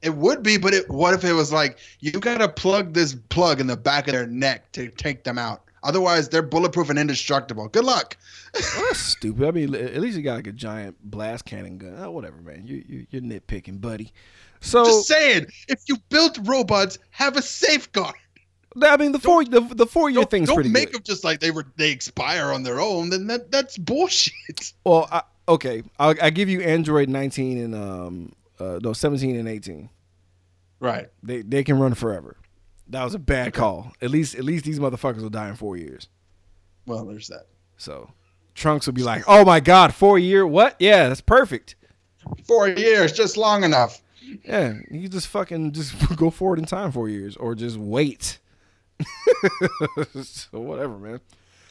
It would be, but it, what if it was like you gotta plug this plug in the back of their neck to take them out? Otherwise, they're bulletproof and indestructible. Good luck. well, that's [laughs] stupid i mean at least you got like a giant blast cannon gun oh, whatever man you, you, you're nitpicking buddy so Just saying, if you built robots, have a safeguard. i mean the four the, the four year Don't, thing's don't pretty make good them just like they were they expire on their own. Then that that's bullshit. [laughs] Well, I, okay, I'll, I give you Android 19 and um, uh, no 17 and 18. Right. They they can run forever. That was a bad call. At least at least these motherfuckers will die in four years. Well, there's that. So Trunks will be like, "Oh my god, four year? What? Yeah, that's perfect. Four years, just long enough. Yeah, you just fucking just [laughs] go forward in time four years, or just wait. [laughs] so whatever, man.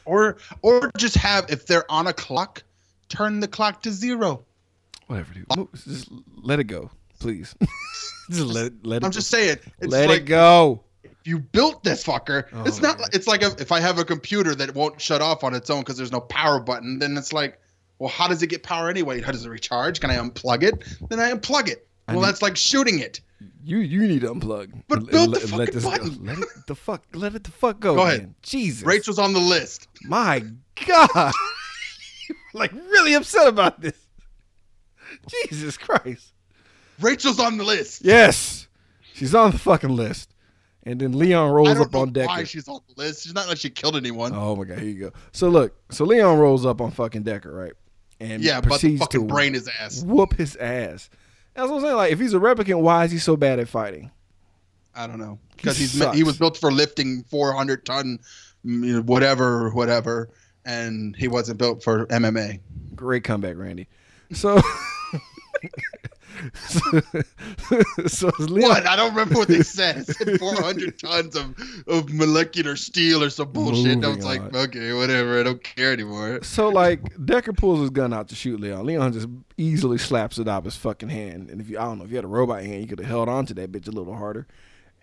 Or or just have if they're on a clock, turn the clock to zero. Whatever, dude. Just let it go, please. [laughs] just let it let it. I'm just saying. It's let like it go. you built this fucker. Oh, it's not. man. It's like a, if I have a computer that won't shut off on its own because there's no power button. Then it's like, well, how does it get power anyway? How does it recharge? Can I unplug it? Then I unplug it. I Well, need- that's like shooting it. You you need to unplug. But build the let- let fucking this go. button. Let it the fuck let it the fuck go. Go ahead. man. Jesus. Rachel's on the list. My God. [laughs] like really upset about this. Jesus Christ. Rachel's on the list. Yes. She's on the fucking list. And then Leon rolls up on Deckard. why she's on the list. She's not like she killed anyone. Oh my god, here you go. So look, so Leon rolls up on fucking Deckard, right? And yeah, but the fucking to brain his ass. whoop his ass. That's what I'm saying. Like, if he's a replicant, why is he so bad at fighting? I don't know because he's sucks. he was built for lifting 400 ton, mm, you know, whatever, whatever, and he wasn't built for MMA. Great comeback, Randy. So, [laughs] [laughs] so, so Leon, What? I don't remember what they [laughs] said. It said 400 tons of, of molecular steel or some bullshit. And I was like, on. okay, whatever. I don't care anymore. So like Deckard pulls his gun out to shoot Leon. Leon just easily slaps it out his fucking hand. And if you I don't know if you had a robot hand, you could have held on to that bitch a little harder.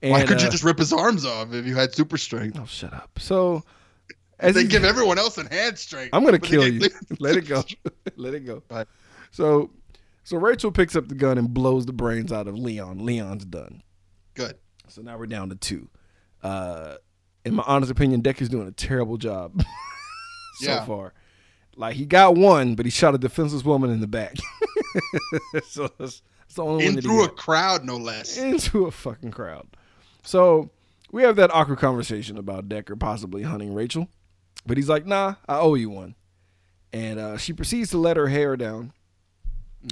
And, Why could you uh, just rip his arms off if you had super strength? Oh, shut up. So as They give everyone else a hand strength. I'm gonna kill you. [laughs] Let it go. Let it go. Right. So so Rachel picks up the gun and blows the brains out of Leon. Leon's done. Good. So now we're down to two. Uh, in my honest opinion, Deckard's doing a terrible job [laughs] so Yeah. far. Like he got one, but he shot a defenseless woman in the back. [laughs] so that's, that's the only one In that through a crowd, no less. into a fucking crowd. So we have that awkward conversation about Deckard possibly hunting Rachel, but he's like, "Nah, I owe you one," and uh, she proceeds to let her hair down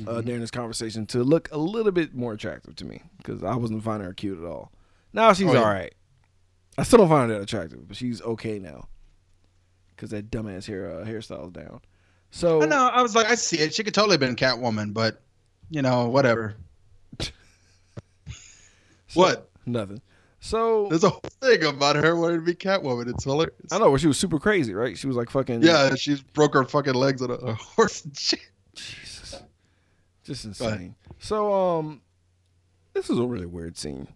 uh, during this conversation to look a little bit more attractive to me because I wasn't finding her cute at all. Now she's Oh, yeah. all right. I still don't find her that attractive, but she's okay now. Cause that dumbass hair uh, hairstyle's down. So I know. I was like, I see it. She could totally have been Catwoman, but you know, whatever. [laughs] so- What? Nothing. So There's a whole thing about her wanting to be Catwoman. It's hilarious. I know where she was super crazy, right? She was like fucking Yeah, she broke her fucking legs on a, a horse and shit. Jesus. Just insane. So um this is a really weird scene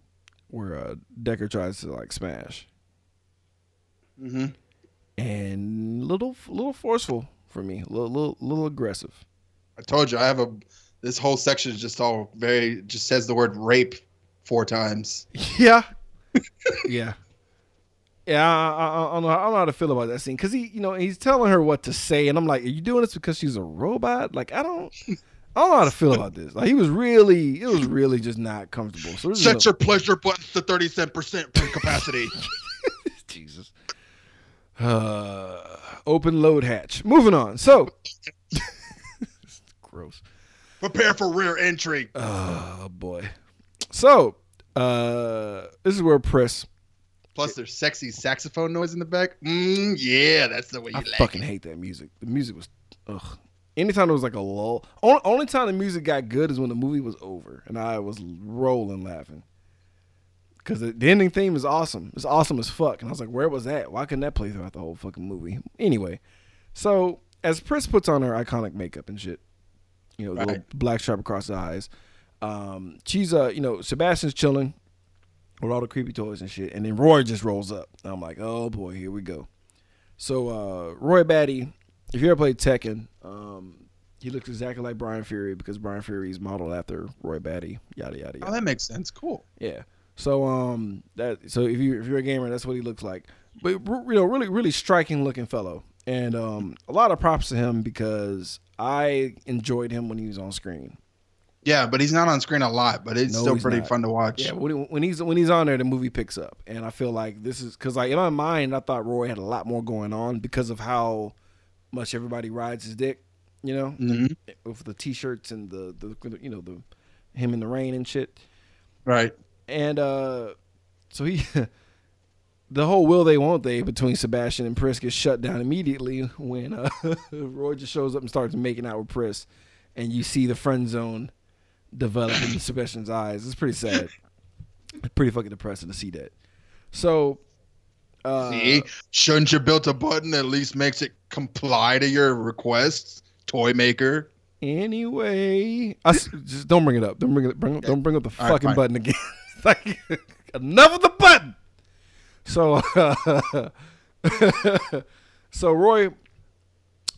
where uh Deckard tries to like smash Mm-hmm. and little little forceful for me, a little little, little aggressive. I told you, I have a. This whole section is just all very. Just says the word rape four times. [laughs] Yeah. yeah. Yeah, I, I, I, don't know, I don't know how to feel about that scene because he, you know, he's telling her what to say, and I'm like, "Are you doing this because she's a robot?" Like, I don't, I don't know how to feel about this. Like, he was really, it was really just not comfortable. So Set your pleasure buttons to thirty seven percent capacity. [laughs] Jesus. Uh, open load hatch. Moving on. So, [laughs] gross. Prepare for rear entry. Oh boy. So, uh, this is where Press. Plus, there's sexy saxophone noise in the back. Mm, yeah, that's the way you I like fucking it. hate that music. The music was, ugh. Anytime there was like a lull, only, only time the music got good is when the movie was over, and I was rolling laughing. Cause the, the ending theme is awesome. It's awesome as fuck, and I was like, "Where was that? Why couldn't that play throughout the whole fucking movie?" Anyway, so as Pris puts on her iconic makeup and shit, you know, the little black stripe across the eyes, um, she's uh, you know, Sebastian's chilling with all the creepy toys and shit, and then Roy just rolls up. I'm like, "Oh boy, here we go." So uh, Roy Batty, if you ever played Tekken, um, he looks exactly like Bryan Fury because Bryan Fury is modeled after Roy Batty. Yada yada yada. Oh, that makes sense. Cool. Yeah. So um that so if you if you're a gamer, that's what he looks like. But you know, really really striking looking fellow, and um a lot of props to him because I enjoyed him when he was on screen. Yeah, but he's not on screen a lot, but it's No, still pretty not. fun to watch. Yeah, when, when he's when he's on there, the movie picks up, and I feel like this is because like in my mind, I thought Roy had a lot more going on because of how much everybody rides his dick, you know, Mhm. with the t-shirts and the the you know the him in the rain and shit. Right. And uh so he [laughs] the whole will they won't they between Sebastian and Pris gets shut down immediately when uh [laughs] Roy just shows up and starts making out with Pris and you see the friend zone develop in Sebastian's eyes. It's pretty sad. It's pretty fucking depressing to see that. So uh See, shouldn't you build a button that at least makes it comply to your requests, toy maker? Anyway, I just don't bring it up. Don't bring it. Bring, don't bring up the All right, fucking fine. button again. [laughs] like enough of the button. So, [laughs] so Roy,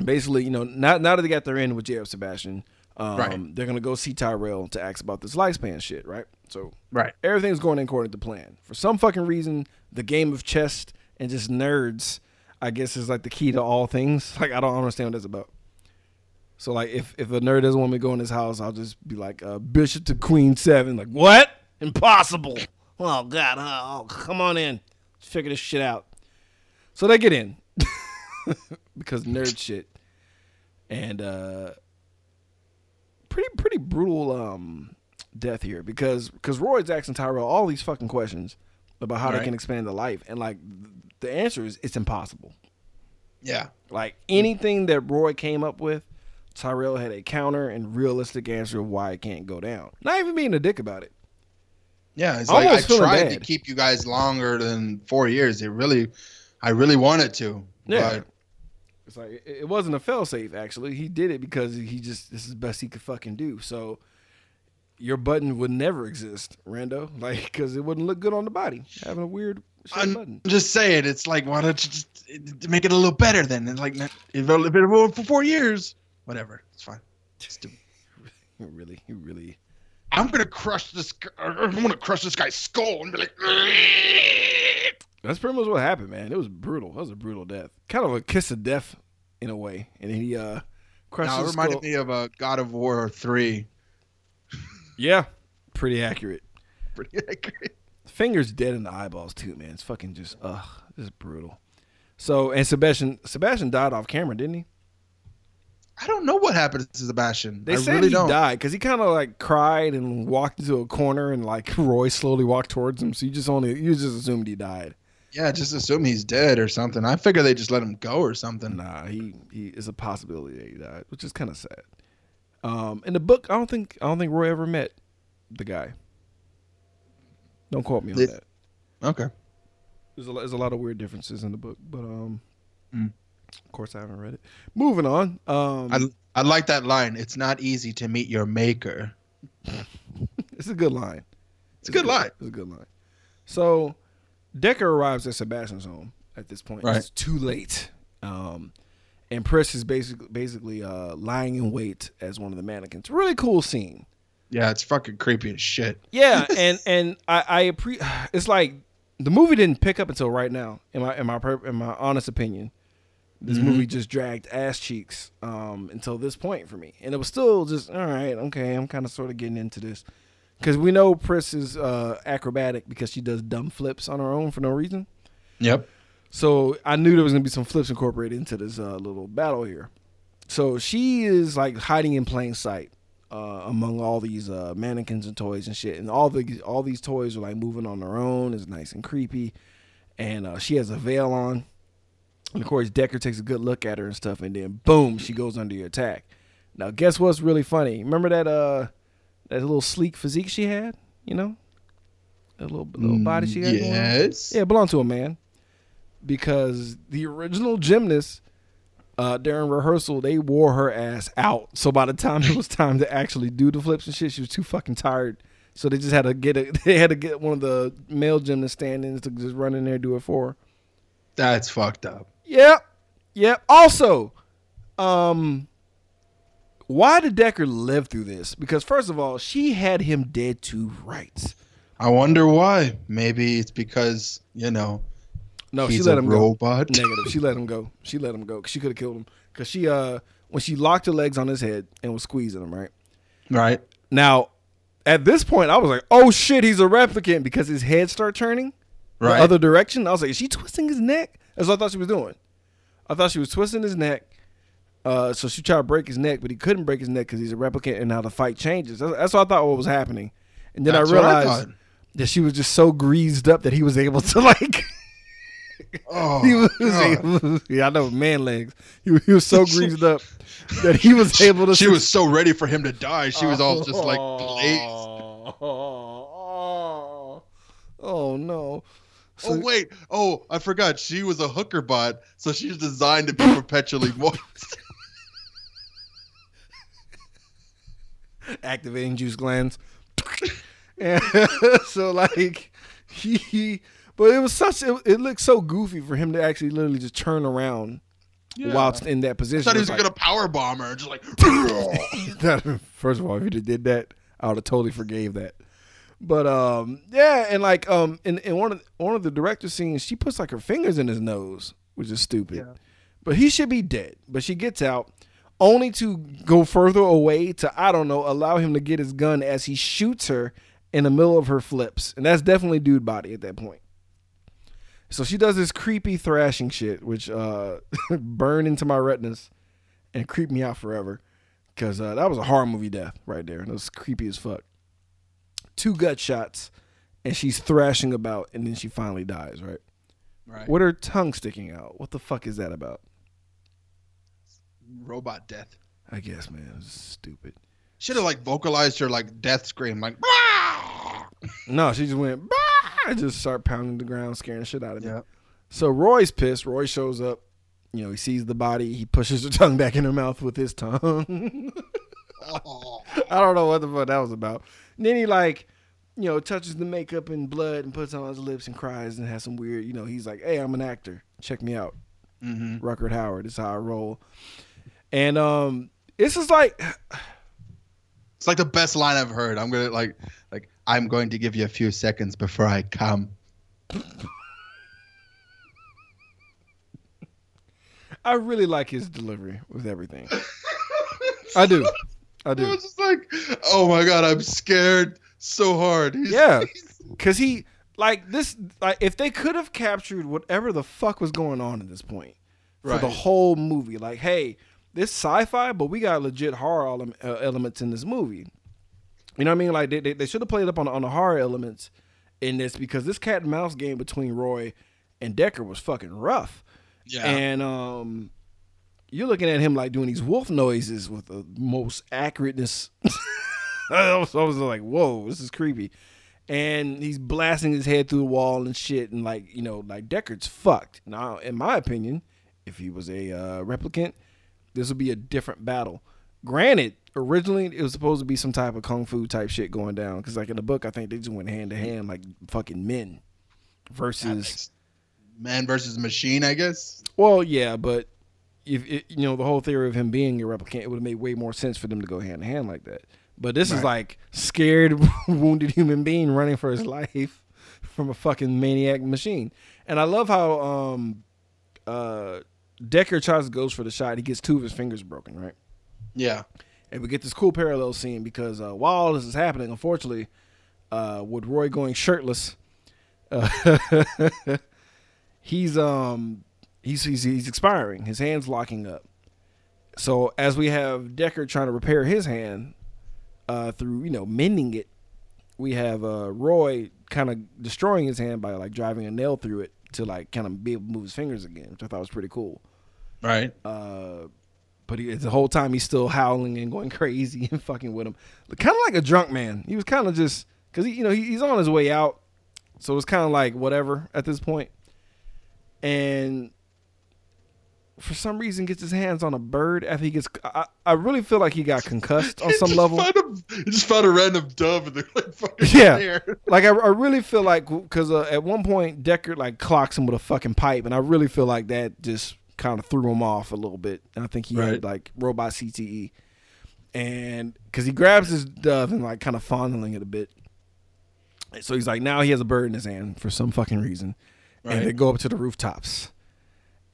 basically, you know, now now that they got their end with J.F. Sebastian, um, Right. they're gonna go see Tyrell to ask about this lifespan shit, right? So Right. everything's going according to plan. For some fucking reason, the game of chess and just nerds, I guess, is like the key to all things. [laughs] Like I don't understand what that's about. So like, if if a nerd doesn't want me to go in his house, I'll just be like, uh, Bishop to Queen Seven. Like what? Impossible. Oh God. Oh, come on in. Let's figure this shit out. So they get in [laughs] because nerd shit, and uh, pretty pretty brutal um death here because because Roy's asking Tyrell all these fucking questions about how they can expand the life, and like the answer is it's impossible. Yeah. Like anything that Roy came up with, Tyrell had a counter and realistic answer of why it can't go down. Not even being a dick about it. Yeah. It's like I Almost tried to keep you guys longer than four years. It really, I really wanted to. Yeah. But It's like it, wasn't a failsafe. Actually, he did it because he just this is the best he could fucking do. So your button would never exist, Rando, [laughs] like because it wouldn't look good on the body having a weird I'm just saying, it's like, why don't you just make it a little better then? And like, not- if it's been over for four years, whatever. It's fine. Stupid. [laughs] He really, he really. I'm gonna crush this. I'm gonna crush this guy's skull and be like, That's pretty much what happened, man. It was brutal. That was a brutal death. Kind of a kiss of death in a way. And then he uh crushed Now, it reminded skull. me of uh, God of War three. Yeah, pretty accurate. [laughs] Pretty accurate. Fingers dead in the eyeballs too, man. It's fucking just ugh, just brutal. So and Sebastian Sebastian died off camera, didn't he? I don't know what happened to Sebastian. They I said really he don't. died because he kind of like cried and walked into a corner, and like [laughs] Roy slowly walked towards him. So you just only you just assumed he died. Yeah, just assume he's dead or something. I figure they just let him go or something. Nah, he he is a possibility that he died, which is kind of sad. Um, in the book, I don't think I don't think Roy ever met the guy. Don't quote me on They- that. Okay. There's a, there's a lot of weird differences in the book, but um, Mm. of course I haven't read it. Moving on. Um, I I like that line. It's not easy to meet your maker. [laughs] it's a good line. It's a good line. It's a good line. So Deckard arrives at Sebastian's home at this point. Right. It's too late. Um, and Pris is basically basically uh, lying in wait as one of the mannequins. Really cool scene. Yeah, it's fucking creepy as shit. Yeah, [laughs] and and I, I appre- [sighs] It's like the movie didn't pick up until right now. In my in my per- in my honest opinion, this Mhm. movie just dragged ass cheeks um, until this point for me, and it was still just all right. Okay, I'm kind of sort of getting into this because we know Pris is uh, acrobatic because she does dumb flips on her own for no reason. Yep. So I knew there was gonna be some flips incorporated into this uh, little battle here. So she is like hiding in plain sight uh, among all these uh, mannequins and toys and shit, and all the all these toys are like moving on their own. It's nice and creepy, and uh, she has a veil on. And of course, Deckard takes a good look at her and stuff, and then boom, she goes under your attack. Now, guess what's really funny? Remember that uh that little sleek physique she had? You know, that little little body she had. going? Yes. Yeah, it belonged to a man. Because the original gymnast, uh, during rehearsal, they wore her ass out. So by the time it was time to actually do the flips and shit, she was too fucking tired. So they just had to get it. [laughs] They had to get one of the male gymnasts stand-ins to just run in there and do it for her. That's fucked up. Yep. Yep. Also, um, why did Deckard live through this? Because first of all, she had him dead to rights. I wonder why. Maybe it's because you know No, he's she let him go. Negative. She let him go. She let him go. 'cause She could have killed him. Cause she uh when she locked her legs on his head and was squeezing him right. Right. Now, at this point, I was like, oh shit, he's a replicant because his head started turning Right. the other direction. I was like, is she twisting his neck? That's what I thought she was doing. I thought she was twisting his neck. Uh, so she tried to break his neck, but he couldn't break his neck because he's a replicant, and now the fight changes. That's, that's what I thought what was happening. And then That's I what I realized that she was just so greased up that he was able to [laughs] like. Oh, he was, God. yeah, I know man legs. He, was- he was so greased up [laughs] that he was able to. She was so ready for him to die. She was all oh. just like glazed. Oh, oh no! So- Oh wait! Oh, I forgot. She was a hooker bot, so she's designed to be perpetually [laughs] moist. activating juice glands. [laughs] and so like he, but it was such it, it looked so goofy for him to actually literally just turn around whilst in that I position. thought he was It's gonna power bomb her, just like. [laughs] like- First of all, if he'd have did that, I would have totally forgave that. But um, yeah, and like um, in, in one of one of the director scenes, she puts like her fingers in his nose, which is stupid. Yeah. But he should be dead. But she gets out, only to go further away to I don't know, allow him to get his gun as he shoots her in the middle of her flips, and that's definitely dude body at that point. So she does this creepy thrashing shit, which uh, [laughs] burned into my retinas and creeped me out forever, because uh, that was a horror movie death right there, and it was creepy as fuck. Two gut shots, and she's thrashing about, and then she finally dies. Right, right. with her tongue sticking out. What the fuck is that about? Robot death. I guess, man, it's stupid. Should have like vocalized her like death scream, like. No, she just went, bah! and just start pounding the ground, scaring the shit out of me. Yeah. So Roy's pissed. Roy shows up. You know, he sees the body. He pushes her [laughs] tongue back in her mouth with his tongue. [laughs] I don't know what the fuck that was about. And then he like, you know, touches the makeup and blood and puts it on his lips and cries and has some weird, you know, he's like, "Hey, I'm an actor. Check me out." hmm Ruckert Howard. This is how I roll. And um, this is like, It's like the best line I've heard. I'm gonna like, like I'm going to give you a few seconds before I come. I really like his delivery with everything. I do. I do. [laughs] was just like, oh my god, I'm scared so hard. He's, Yeah. [laughs] Cause he like this like if they could have captured whatever the fuck was going on at this point for the whole movie, like, hey, this sci-fi, but we got legit horror uh, elements in this movie. You know what I mean? Like they they, they should have played up on on the horror elements in this because this cat and mouse game between Roy and Deckard was fucking rough. Yeah. And um, you're looking at him like doing these wolf noises with the most accurateness. [laughs] I was, I was like, whoa, this is creepy. And he's blasting his head through the wall and shit, and like you know, like Deckard's fucked. Now, in my opinion, if he was a uh, replicant, this would be a different battle. Granted, originally it was supposed to be some type of kung fu type shit going down, because like in the book, I think they just went hand to hand like fucking men versus. Man versus machine, I guess. Well, yeah, but if it, you know the whole theory of him being a replicant, it would have made way more sense for them to go hand to hand like that. But this is like scared, [laughs] wounded human being running for his life [laughs] from a fucking maniac machine. And I love how um, uh, Deckard tries to goes for the shot. He gets two of his fingers broken, right? Yeah. And we get this cool parallel scene because uh, while all this is happening, unfortunately, uh, with Roy going shirtless, uh, [laughs] he's um he's, he's he's expiring. His hand's locking up. So as we have Deckard trying to repair his hand uh, through you know mending it, we have uh, Roy kind of destroying his hand by like driving a nail through it to like kind of be able to move his fingers again, which I thought was pretty cool. Right. Uh, but he, the whole time he's still howling and going [laughs] crazy and fucking with him, kind of like a drunk man. He was kind of just because you know, he, he's on his way out, so it's kind of like whatever at this point. And for some reason, gets his hands on a bird after he gets. I, I really feel like he got concussed [laughs] on some level. Found a, he just found a random dove in the like fucking Yeah. [laughs] Like I, I really feel like because uh, at one point Deckard like clocks him with a fucking pipe, and I really feel like that just kind of threw him off a little bit. And I think he Right. had like robot CTE, and because he grabs his dove and like kind of fondling it a bit. So he's like, now he has a bird in his hand for some fucking reason, Right. and they go up to the rooftops.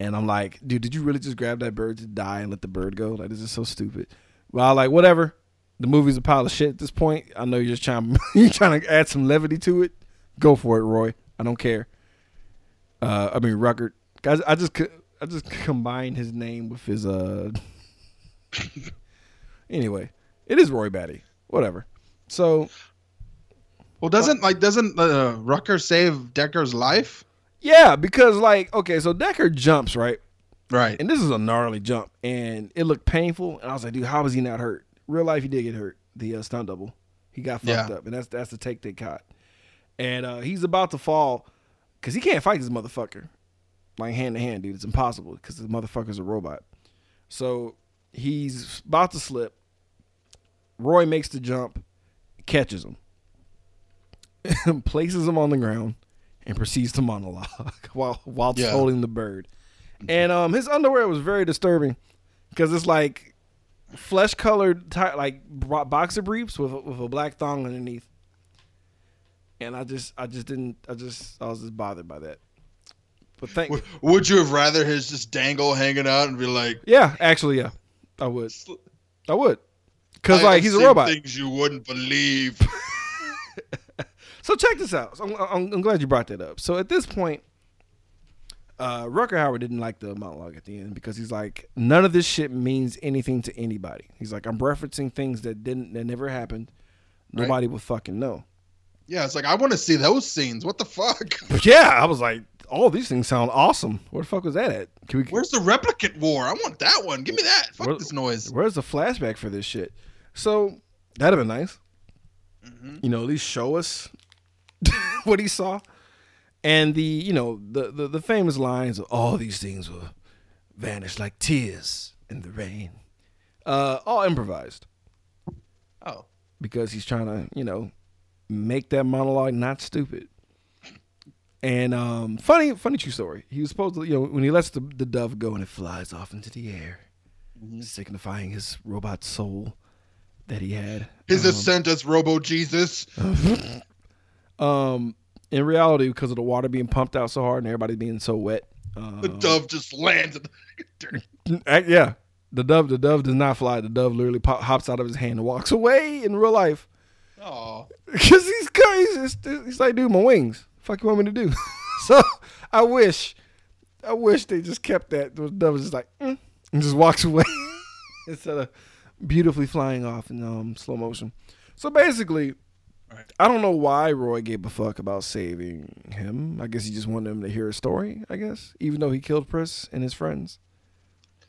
And I'm like, dude, did you really just grab that bird to die and let the bird go? Like, this is so stupid. Well, like, whatever. The movie's a pile of shit at this point. I know you're just trying, [laughs] you're trying to add some levity to it. Go for it, Roy. I don't care. Uh, I mean, Ruckert. Guys, I just, I just combined his name with his. uh [laughs] Anyway, it is Roy Batty. Whatever. So Well, doesn't like doesn't uh, Rucker save Deckard's life? Yeah, because like, okay, so Decker jumps right. Right. And this is a gnarly jump, and it looked painful. And I was like, dude, how was he not hurt? Real life, he did get hurt. The uh, stunt double, he got fucked Yeah. up, and that's that's the take they caught. And uh, he's about to fall because he can't fight this motherfucker like hand to hand, dude. It's impossible because the motherfucker's a robot. So he's about to slip. Roy makes the jump, catches him, [laughs] places him on the ground, and proceeds to monologue [laughs] while while Yeah. holding the bird. And um, his underwear was very disturbing because it's like flesh colored ty- like boxer briefs with a, with a black thong underneath. And I just I just didn't I just I was just bothered by that. But thank Would, would you have rather his just dangle hanging out and be like, yeah, actually yeah, I would I would because "I like he's a robot. Things you wouldn't believe. [laughs] So check this out. So I'm, I'm, I'm glad you brought that up. So at this point, uh, Rucker Howard didn't like the monologue at the end because he's like, none of this shit means anything to anybody. He's like, I'm referencing things that didn't, that never happened. Right. Nobody would fucking know. yeah, it's like I want to see those scenes. What the fuck? But [laughs] yeah, I was like, all these things sound awesome. Where the fuck was that at? Can we, Where's the replicant war? I want that one. Give me that. Fuck Where- this noise. where's the flashback for this shit? So that'd have been nice. Mm-hmm. You know, at least show us [laughs] what he saw. And the, you know, the, the, the famous lines of all these things will vanish like tears in the rain. Uh, all improvised Oh, because he's trying to, you know, make that monologue not stupid. And um, funny, funny true story. He was supposed to, you know, when he lets the, the dove go and it flies off into the air, signifying his robot soul that he had. his Um, ascent as Robo Jesus. [laughs] Um, in reality, because of the water being pumped out so hard and everybody being so wet, um, The dove just lands. In the, [laughs] [laughs] yeah, the dove, the dove does not fly. The dove literally pop, hops out of his hand and walks away in real life oh, [laughs] because he's just, he's like, dude, my wings. Fuck you want me to do? so I wish, I wish they just kept that. The dove was just like, mm, and just walks away. instead of beautifully flying off in um, slow motion. So basically, Right. I don't know why Roy gave a fuck about saving him. I guess he just wanted him to hear a story. I guess, even though he killed Pris and his friends.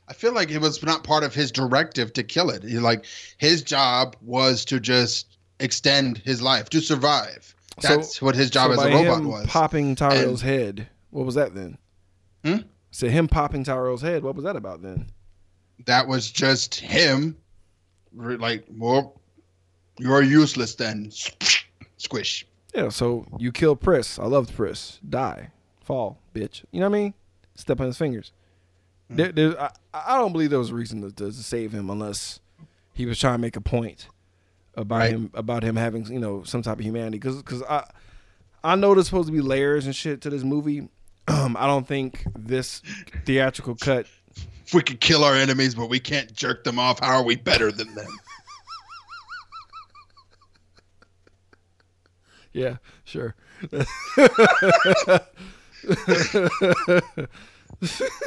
I feel like it was not part of his directive to kill it. He, like his job was to just extend his life to survive. So- That's what his job So as a robot him was. Popping Tyrell's head. What was that then? Hmm? Said him popping Tyrell's head. What was that about then? that was just him. Like, well, you're useless then. Squish. Yeah. So you kill Pris. I loved Pris. Die. Fall, bitch. You know what I mean? Step on his fingers. Hmm. There, there, I, I don't believe there was a reason to, to save him unless he was trying to make a point about Right. him about him having you know some type of humanity. Because I I know there's supposed to be layers and shit to this movie. Um, [clears throat] I don't think this theatrical cut If [laughs] we could kill our enemies, but we can't jerk them off, how are we better than them? Yeah, sure.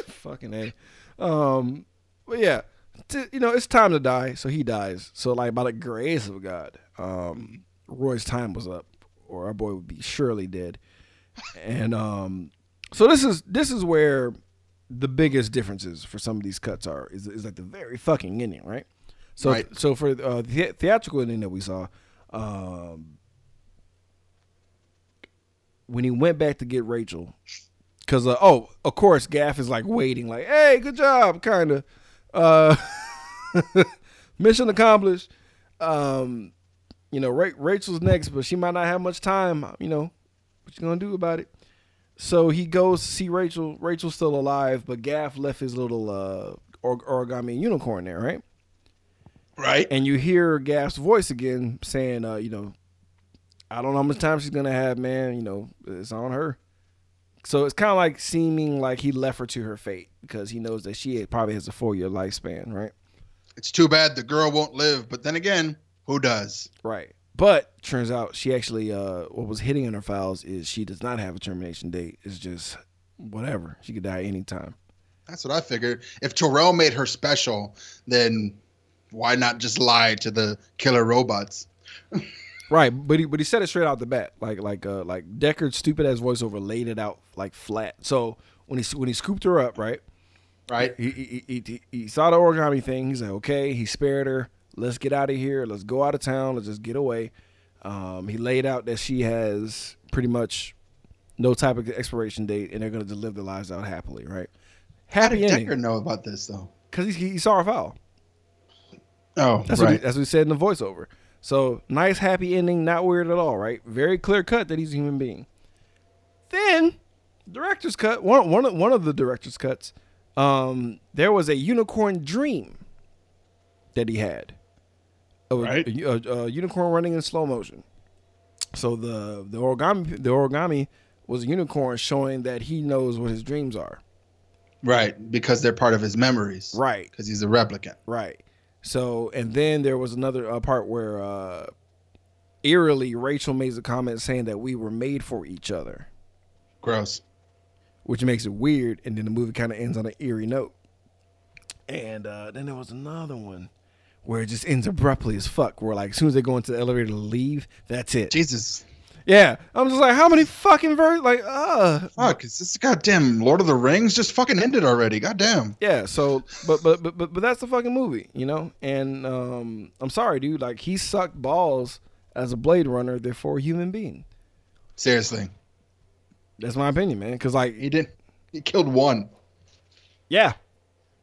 Fucking a. Um, but yeah, t- you know it's time to die, so he dies. So like by the grace of God, um, Roy's time was up, or our boy would be surely dead. And um, so this is this is where the biggest differences for some of these cuts are is is like the very fucking ending, right? So Right. so for uh, the theatrical ending that we saw, um, when he went back to get Rachel, because uh, oh, of course, Gaff is like waiting, like, "Hey, good job," kind of. Uh, [laughs] mission accomplished. Um, you know, Ra- Rachel's next, but she might not have much time. You know, what you gonna do about it? So he goes to see Rachel. Rachel's still alive, but Gaff left his little uh, or- origami unicorn there, right? Right? and you hear Gaff's voice again saying, uh, you know, I don't know how much time she's gonna have, man. You know, it's on her. So it's kind of like seeming like he left her to her fate because he knows that she probably has a four year lifespan, right? It's too bad the girl won't live, but then again, who does? Right. But turns out she actually, uh, what was hitting in her files is she does not have a termination date. It's just whatever. She could die anytime. That's what I figured. If Tyrell made her special, then why not just lie to the killer robots? [laughs] Right, but he but he said it straight out the bat, like like uh like Deckard's stupid ass voiceover laid it out like flat. So when he when he scooped her up, right, Right? he he, he, he, he saw the origami thing. He's like, okay, he spared her. Let's get out of here. Let's go out of town. Let's just get away. Um, he laid out that she has pretty much no type of expiration date, and they're gonna just live their lives out happily, right? How Happy did ending Deckard know about this though? because he, he saw her foul. Oh, That's what right. he, that's what he said in the voiceover. So nice, happy ending, not weird at all, right? Very clear cut that he's a human being. Then, director's cut. One one of, one of the director's cuts. Um, there was a unicorn dream that he had. A, Right. a, a- a unicorn running in slow motion. So the the origami the origami was a unicorn showing that he knows what his dreams are. right, because they're part of his memories. Right. Because he's a replicant. Right. So, and then there was another uh, part where uh, eerily Rachel makes a comment saying that we were made for each other, Gross. which makes it weird. And then the movie kind of ends on an eerie note. And uh, then there was another one where it just ends abruptly as fuck. Where like as soon as they go into the elevator to leave, that's it. Jesus. Yeah, I'm just like, how many fucking versions? Like, uh, Fuck, is this goddamn Lord of the Rings just fucking ended already? Goddamn. Yeah, so but but but but, but that's the fucking movie, you know. And um, I'm sorry, dude. Like he sucked balls as a Blade Runner, therefore a human being. Seriously. That's my opinion, man. Because like, He didn't, he killed one. yeah,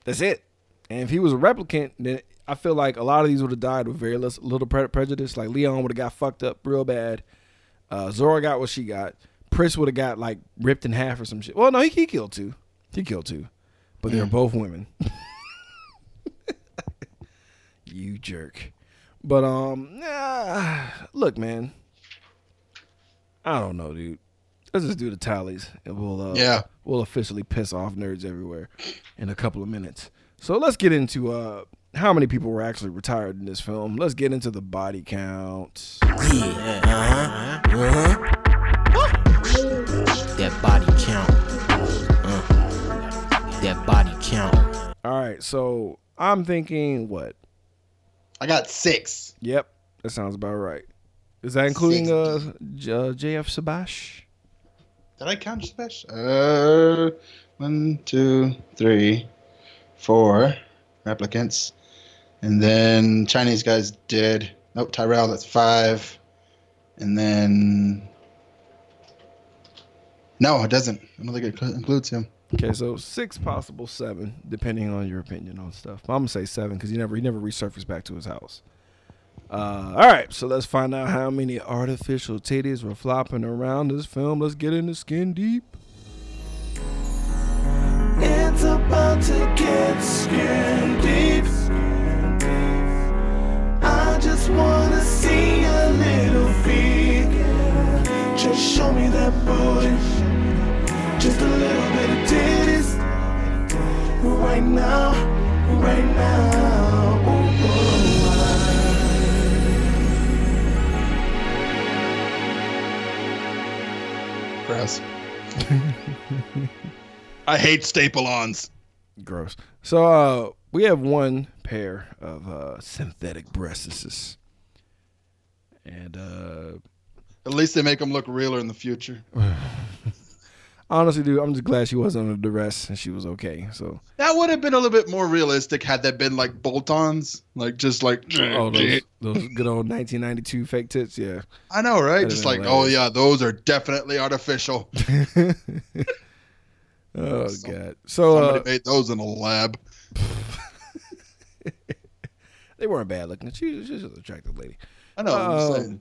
that's it. And if he was a replicant, then I feel like a lot of these would have died with very less, little pre- prejudice. Like Leon would have got fucked up real bad. Uh, Zhora got what she got. Pris would have got like ripped in half or some shit. Well, no, he, he killed two. He killed two, but they're both women. [laughs] you jerk. But um, nah, look, man. I don't know, dude. Let's just do the tallies, and we'll uh, Yeah. we'll officially piss off nerds everywhere in a couple of minutes. So let's get into uh how many people were actually retired in this film. Let's get into the body count. Yeah, uh-huh, uh-huh. That body count. Uh, that body count. All right, so I'm thinking what? I got six. Yep, that sounds about right. Is that including uh, J- uh JF Sabash? Did I count special? Uh, one, two, three, four replicants, and then Chinese guys did. Nope, Tyrell. That's five, and then no, it doesn't. I don't think it cl- includes him. Okay, so six possible seven, depending on your opinion on stuff. I'm gonna say seven because he never he never resurfaced back to his house. Uh, all right, so let's find out how many artificial titties were flopping around this film. Let's get into skin deep. It's about to get skin deep. Just show me that booty. Just a little bit of titties. Right now, right now. Ooh, ooh, Gross. I hate staple-ons. Gross. So uh, we have one pair of uh, synthetic breasts, and uh, At least they make them look realer in the future. [sighs] honestly, dude, I'm just glad she wasn't under duress and she was okay. So That would have been a little bit more realistic had that been like bolt-ons, like just like. oh, those, [laughs] those good old 1992 fake tits, yeah. I know, right? That'd Just like, oh yeah, those are definitely artificial. [laughs] Oh Some- god. So Somebody uh, made those in a lab. [laughs] they weren't bad looking. She was just an attractive lady. I know. I'm Um, saying.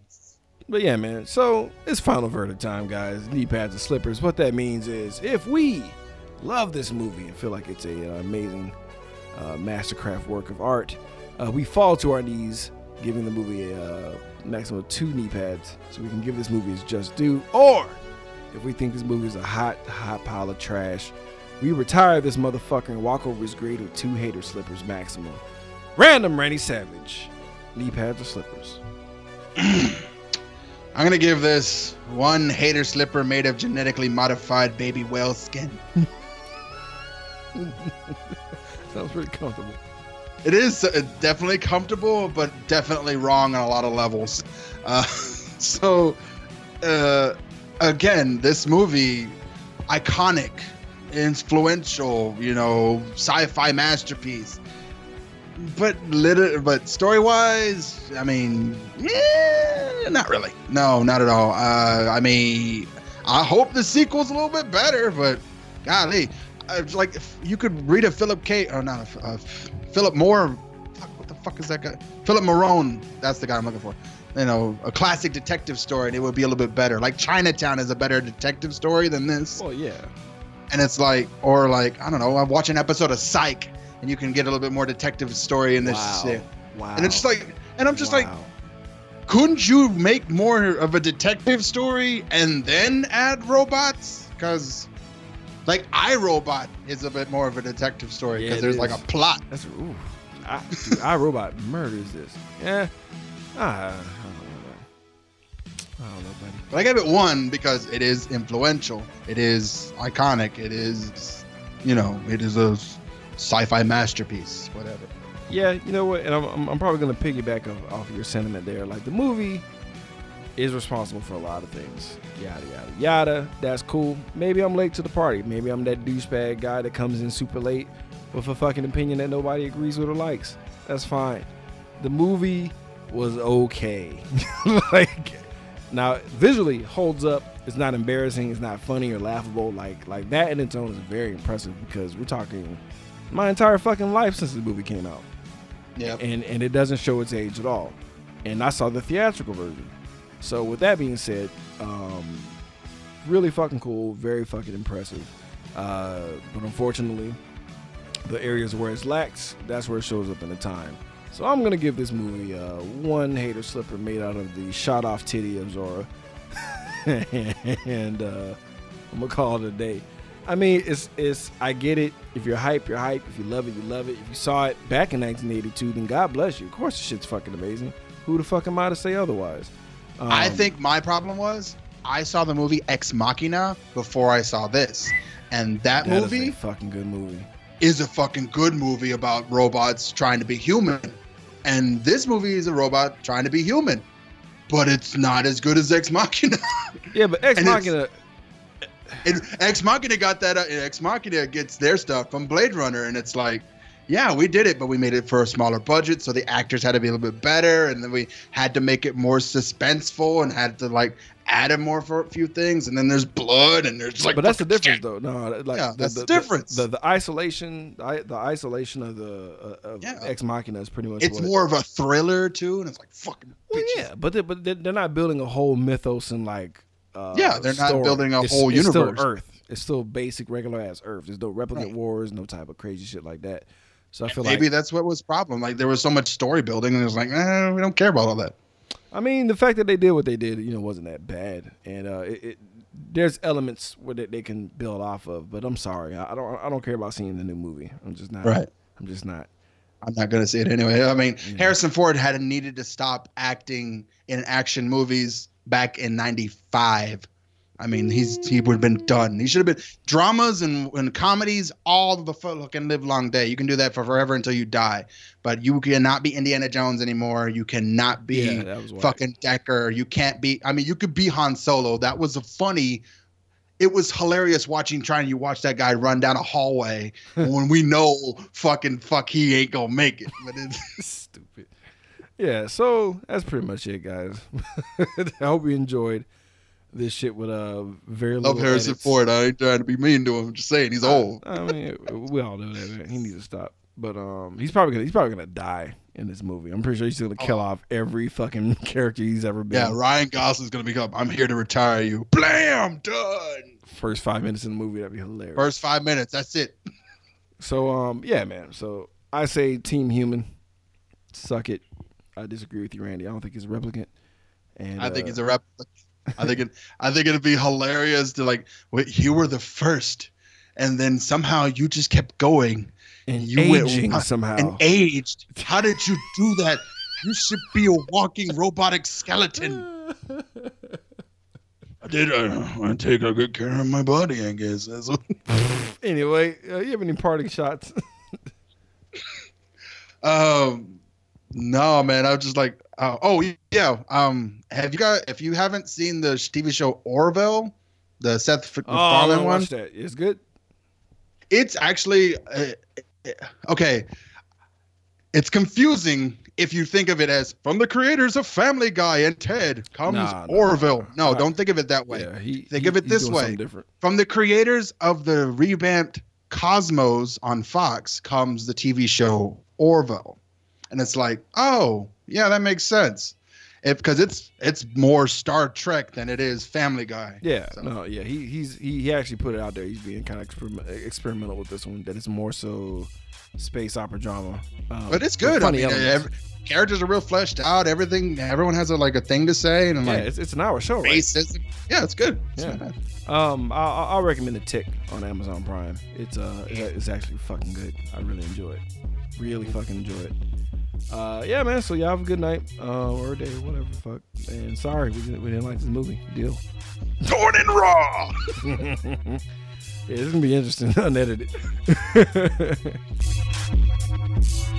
But yeah, man. So it's final verdict time, guys. Knee pads and slippers. What that means is, if we love this movie and feel like it's a uh, amazing uh, mastercraft work of art, uh, we fall to our knees, giving the movie a uh, maximum of two knee pads, so we can give this movie its just due. Or if we think this movie is a hot, hot pile of trash, we retire this motherfucker and walk over his grave with two hater slippers maximum. Random Randy Savage. Knee pads or slippers? [clears throat] I'm gonna give this one hater slipper made of genetically modified baby whale skin. [laughs] Sounds pretty comfortable. It is uh, definitely comfortable, but definitely wrong on a lot of levels. Uh, [laughs] so, uh, again, this movie, iconic, influential, you know, sci-fi masterpiece. But lit- but story-wise, I mean, yeah, not really. No, not at all. Uh, I mean, I hope the sequel's a little bit better, but golly, uh, it's like if you could read a Philip K. or not a, a Philip Moore. Fuck, what the fuck is that guy? Philip Marone. That's the guy I'm looking for. You know, a classic detective story, and it would be a little bit better. Like Chinatown is a better detective story than this, Oh yeah. and it's like, or like I don't know, I watch an episode of Psych, and you can get a little bit more detective story in this wow. shit. Wow. And it's just like, and I'm just like, couldn't you make more of a detective story and then add robots? Because, like, iRobot is a bit more of a detective story because it there's like a plot. That's ooh. I, dude, iRobot murders this. Yeah. Ah, I don't know. I don't know, buddy. But I gave it one because it is influential. It is iconic. It is, you know, it is a sci-fi masterpiece. Whatever. Yeah, you know what? And I'm, I'm, probably gonna piggyback off, off of your sentiment there. Like the movie is responsible for a lot of things. Yada yada yada. That's cool. Maybe I'm late to the party. Maybe I'm that douchebag guy that comes in super late with a fucking opinion that nobody agrees with or likes. That's fine. The movie was okay. [laughs] like now visually holds up. It's not embarrassing. It's not funny or laughable. Like like that in its own is very impressive because we're talking my entire fucking life since the movie came out Yep. and and it doesn't show its age at all. And I saw the theatrical version. So with that being said, um, really fucking cool, very fucking impressive. Uh, but unfortunately, the areas where it lacks, that's where it shows up in the time. So I'm gonna give this movie uh, one hater slipper made out of the shot off titty of Zhora, [laughs] and uh, I'm gonna call it a day. I mean, it's it's I get it. If you're hype, you're hype. If you love it, you love it. If you saw it back in 1982, then God bless you. Of course, the shit's fucking amazing. Who the fuck am I to say otherwise? I Um, think my problem was I saw the movie Ex Machina before I saw this, and that, that is movie a fucking good movie. is a fucking good movie about robots trying to be human. And this movie is a robot trying to be human. But it's not as good as Ex Machina. Yeah, but Ex [laughs] And Machina. And Ex Machina got that. Uh, Ex Machina gets their stuff from Blade Runner, and it's like, yeah, we did it, but we made it for a smaller budget, so the actors had to be a little bit better, and then we had to make it more suspenseful and had to like add in more for a few things, and then there's blood and there's like. but that's the difference, though. No, like Yeah, that's the difference. The, the, isolation, the, the isolation of the uh, of Yeah. Ex Machina is pretty much. It's what it- more of a thriller too, and it's like fucking. Well, yeah, but they, but they're not building a whole mythos and like. Uh, Yeah, they're not story. building a It's- whole it's universe. Still Earth. It's still basic, regular ass Earth. There's no replicant Right. wars, no type of crazy shit like that. So I feel Maybe like. Maybe that's what was problem. Like there was so much story building, and it was like, eh, we don't care about all that. I mean, the fact that they did what they did, you know, wasn't that bad, and uh, it, it there's elements where they, they can build off of. But I'm sorry, I, I don't I don't care about seeing the new movie. I'm just not. Right. I'm just not. I'm not gonna see it anyway. I mean, Mm. Harrison Ford had needed to stop acting in action movies back in '95. I mean, he's he would have been done. He should have been dramas and, and comedies all the fucking live long day. You can do that for forever until you die, but you cannot be Indiana Jones anymore. You cannot be Yeah, that was whack. fucking Deckard. You can't be. I mean, you could be Han Solo. That was a funny. It was hilarious watching trying to watch that guy run down a hallway [laughs] when we know fucking fuck he ain't gonna make it. But it's, [laughs] Stupid. Yeah, so that's pretty much it, guys. [laughs] I hope you enjoyed this shit with uh very little. love Harrison edits. Ford. I ain't trying to be mean to him. I'm just saying he's old. I mean, we all know that man. he needs to stop. But um, he's probably gonna he's probably gonna die in this movie. I'm pretty sure he's gonna kill off every fucking [laughs] character he's ever been. Yeah, Ryan Gosling's gonna become. I'm here to retire you. Blam, done. First five minutes in the movie, that'd be hilarious. First five minutes. That's it. [laughs] So um, yeah, man. So I say Team Human, suck it. I disagree with you, Randy. I don't think he's a replicant. And I think uh, he's a replicant. I think it. I think it'd be hilarious to like. Wait, you were the first, and then somehow you just kept going and you went- aging uh, somehow. and aged. How did you do that? You should be a walking robotic skeleton. I did. Uh, I take a good care of my body. I guess. That's what- [laughs] anyway, uh, you have any parting shots? [laughs] Um, no, man. I was just like, uh, oh yeah. Um, have you got? If you haven't seen the TV show Orville, the Seth oh, MacFarlane wanna one, that. It's good. it's actually uh, okay. It's confusing if you think of it as from the creators of Family Guy and Ted comes Nah, Orville. No, don't think of it that way. Yeah, he Think he- of it this way. From the creators of the revamped Cosmos on Fox comes the TV show Orville, and it's like, oh yeah, that makes sense. If because it's it's more Star Trek than it is Family Guy. Yeah, So- no, yeah, he he's he, he actually put it out there. He's being kind of experiment, experimental with this one. That it's more so space opera drama. Um, But it's good. I mean, every, characters are real fleshed out. Everything, everyone has a, like a thing to say, and yeah, like it's, it's an hour show, right? Yeah, it's good. It's Yeah. Um, I, I- I'll recommend the Tick on Amazon Prime. It's uh, it's, it's actually fucking good. I really enjoy it. Really fucking enjoy it. Uh, yeah, man. So y'all have a good night, uh, or a day, or whatever. the Fuck. And sorry, we didn't, we didn't like this movie. Deal. Torn and raw. [laughs] yeah, this is gonna be interesting, [laughs] unedited. [laughs]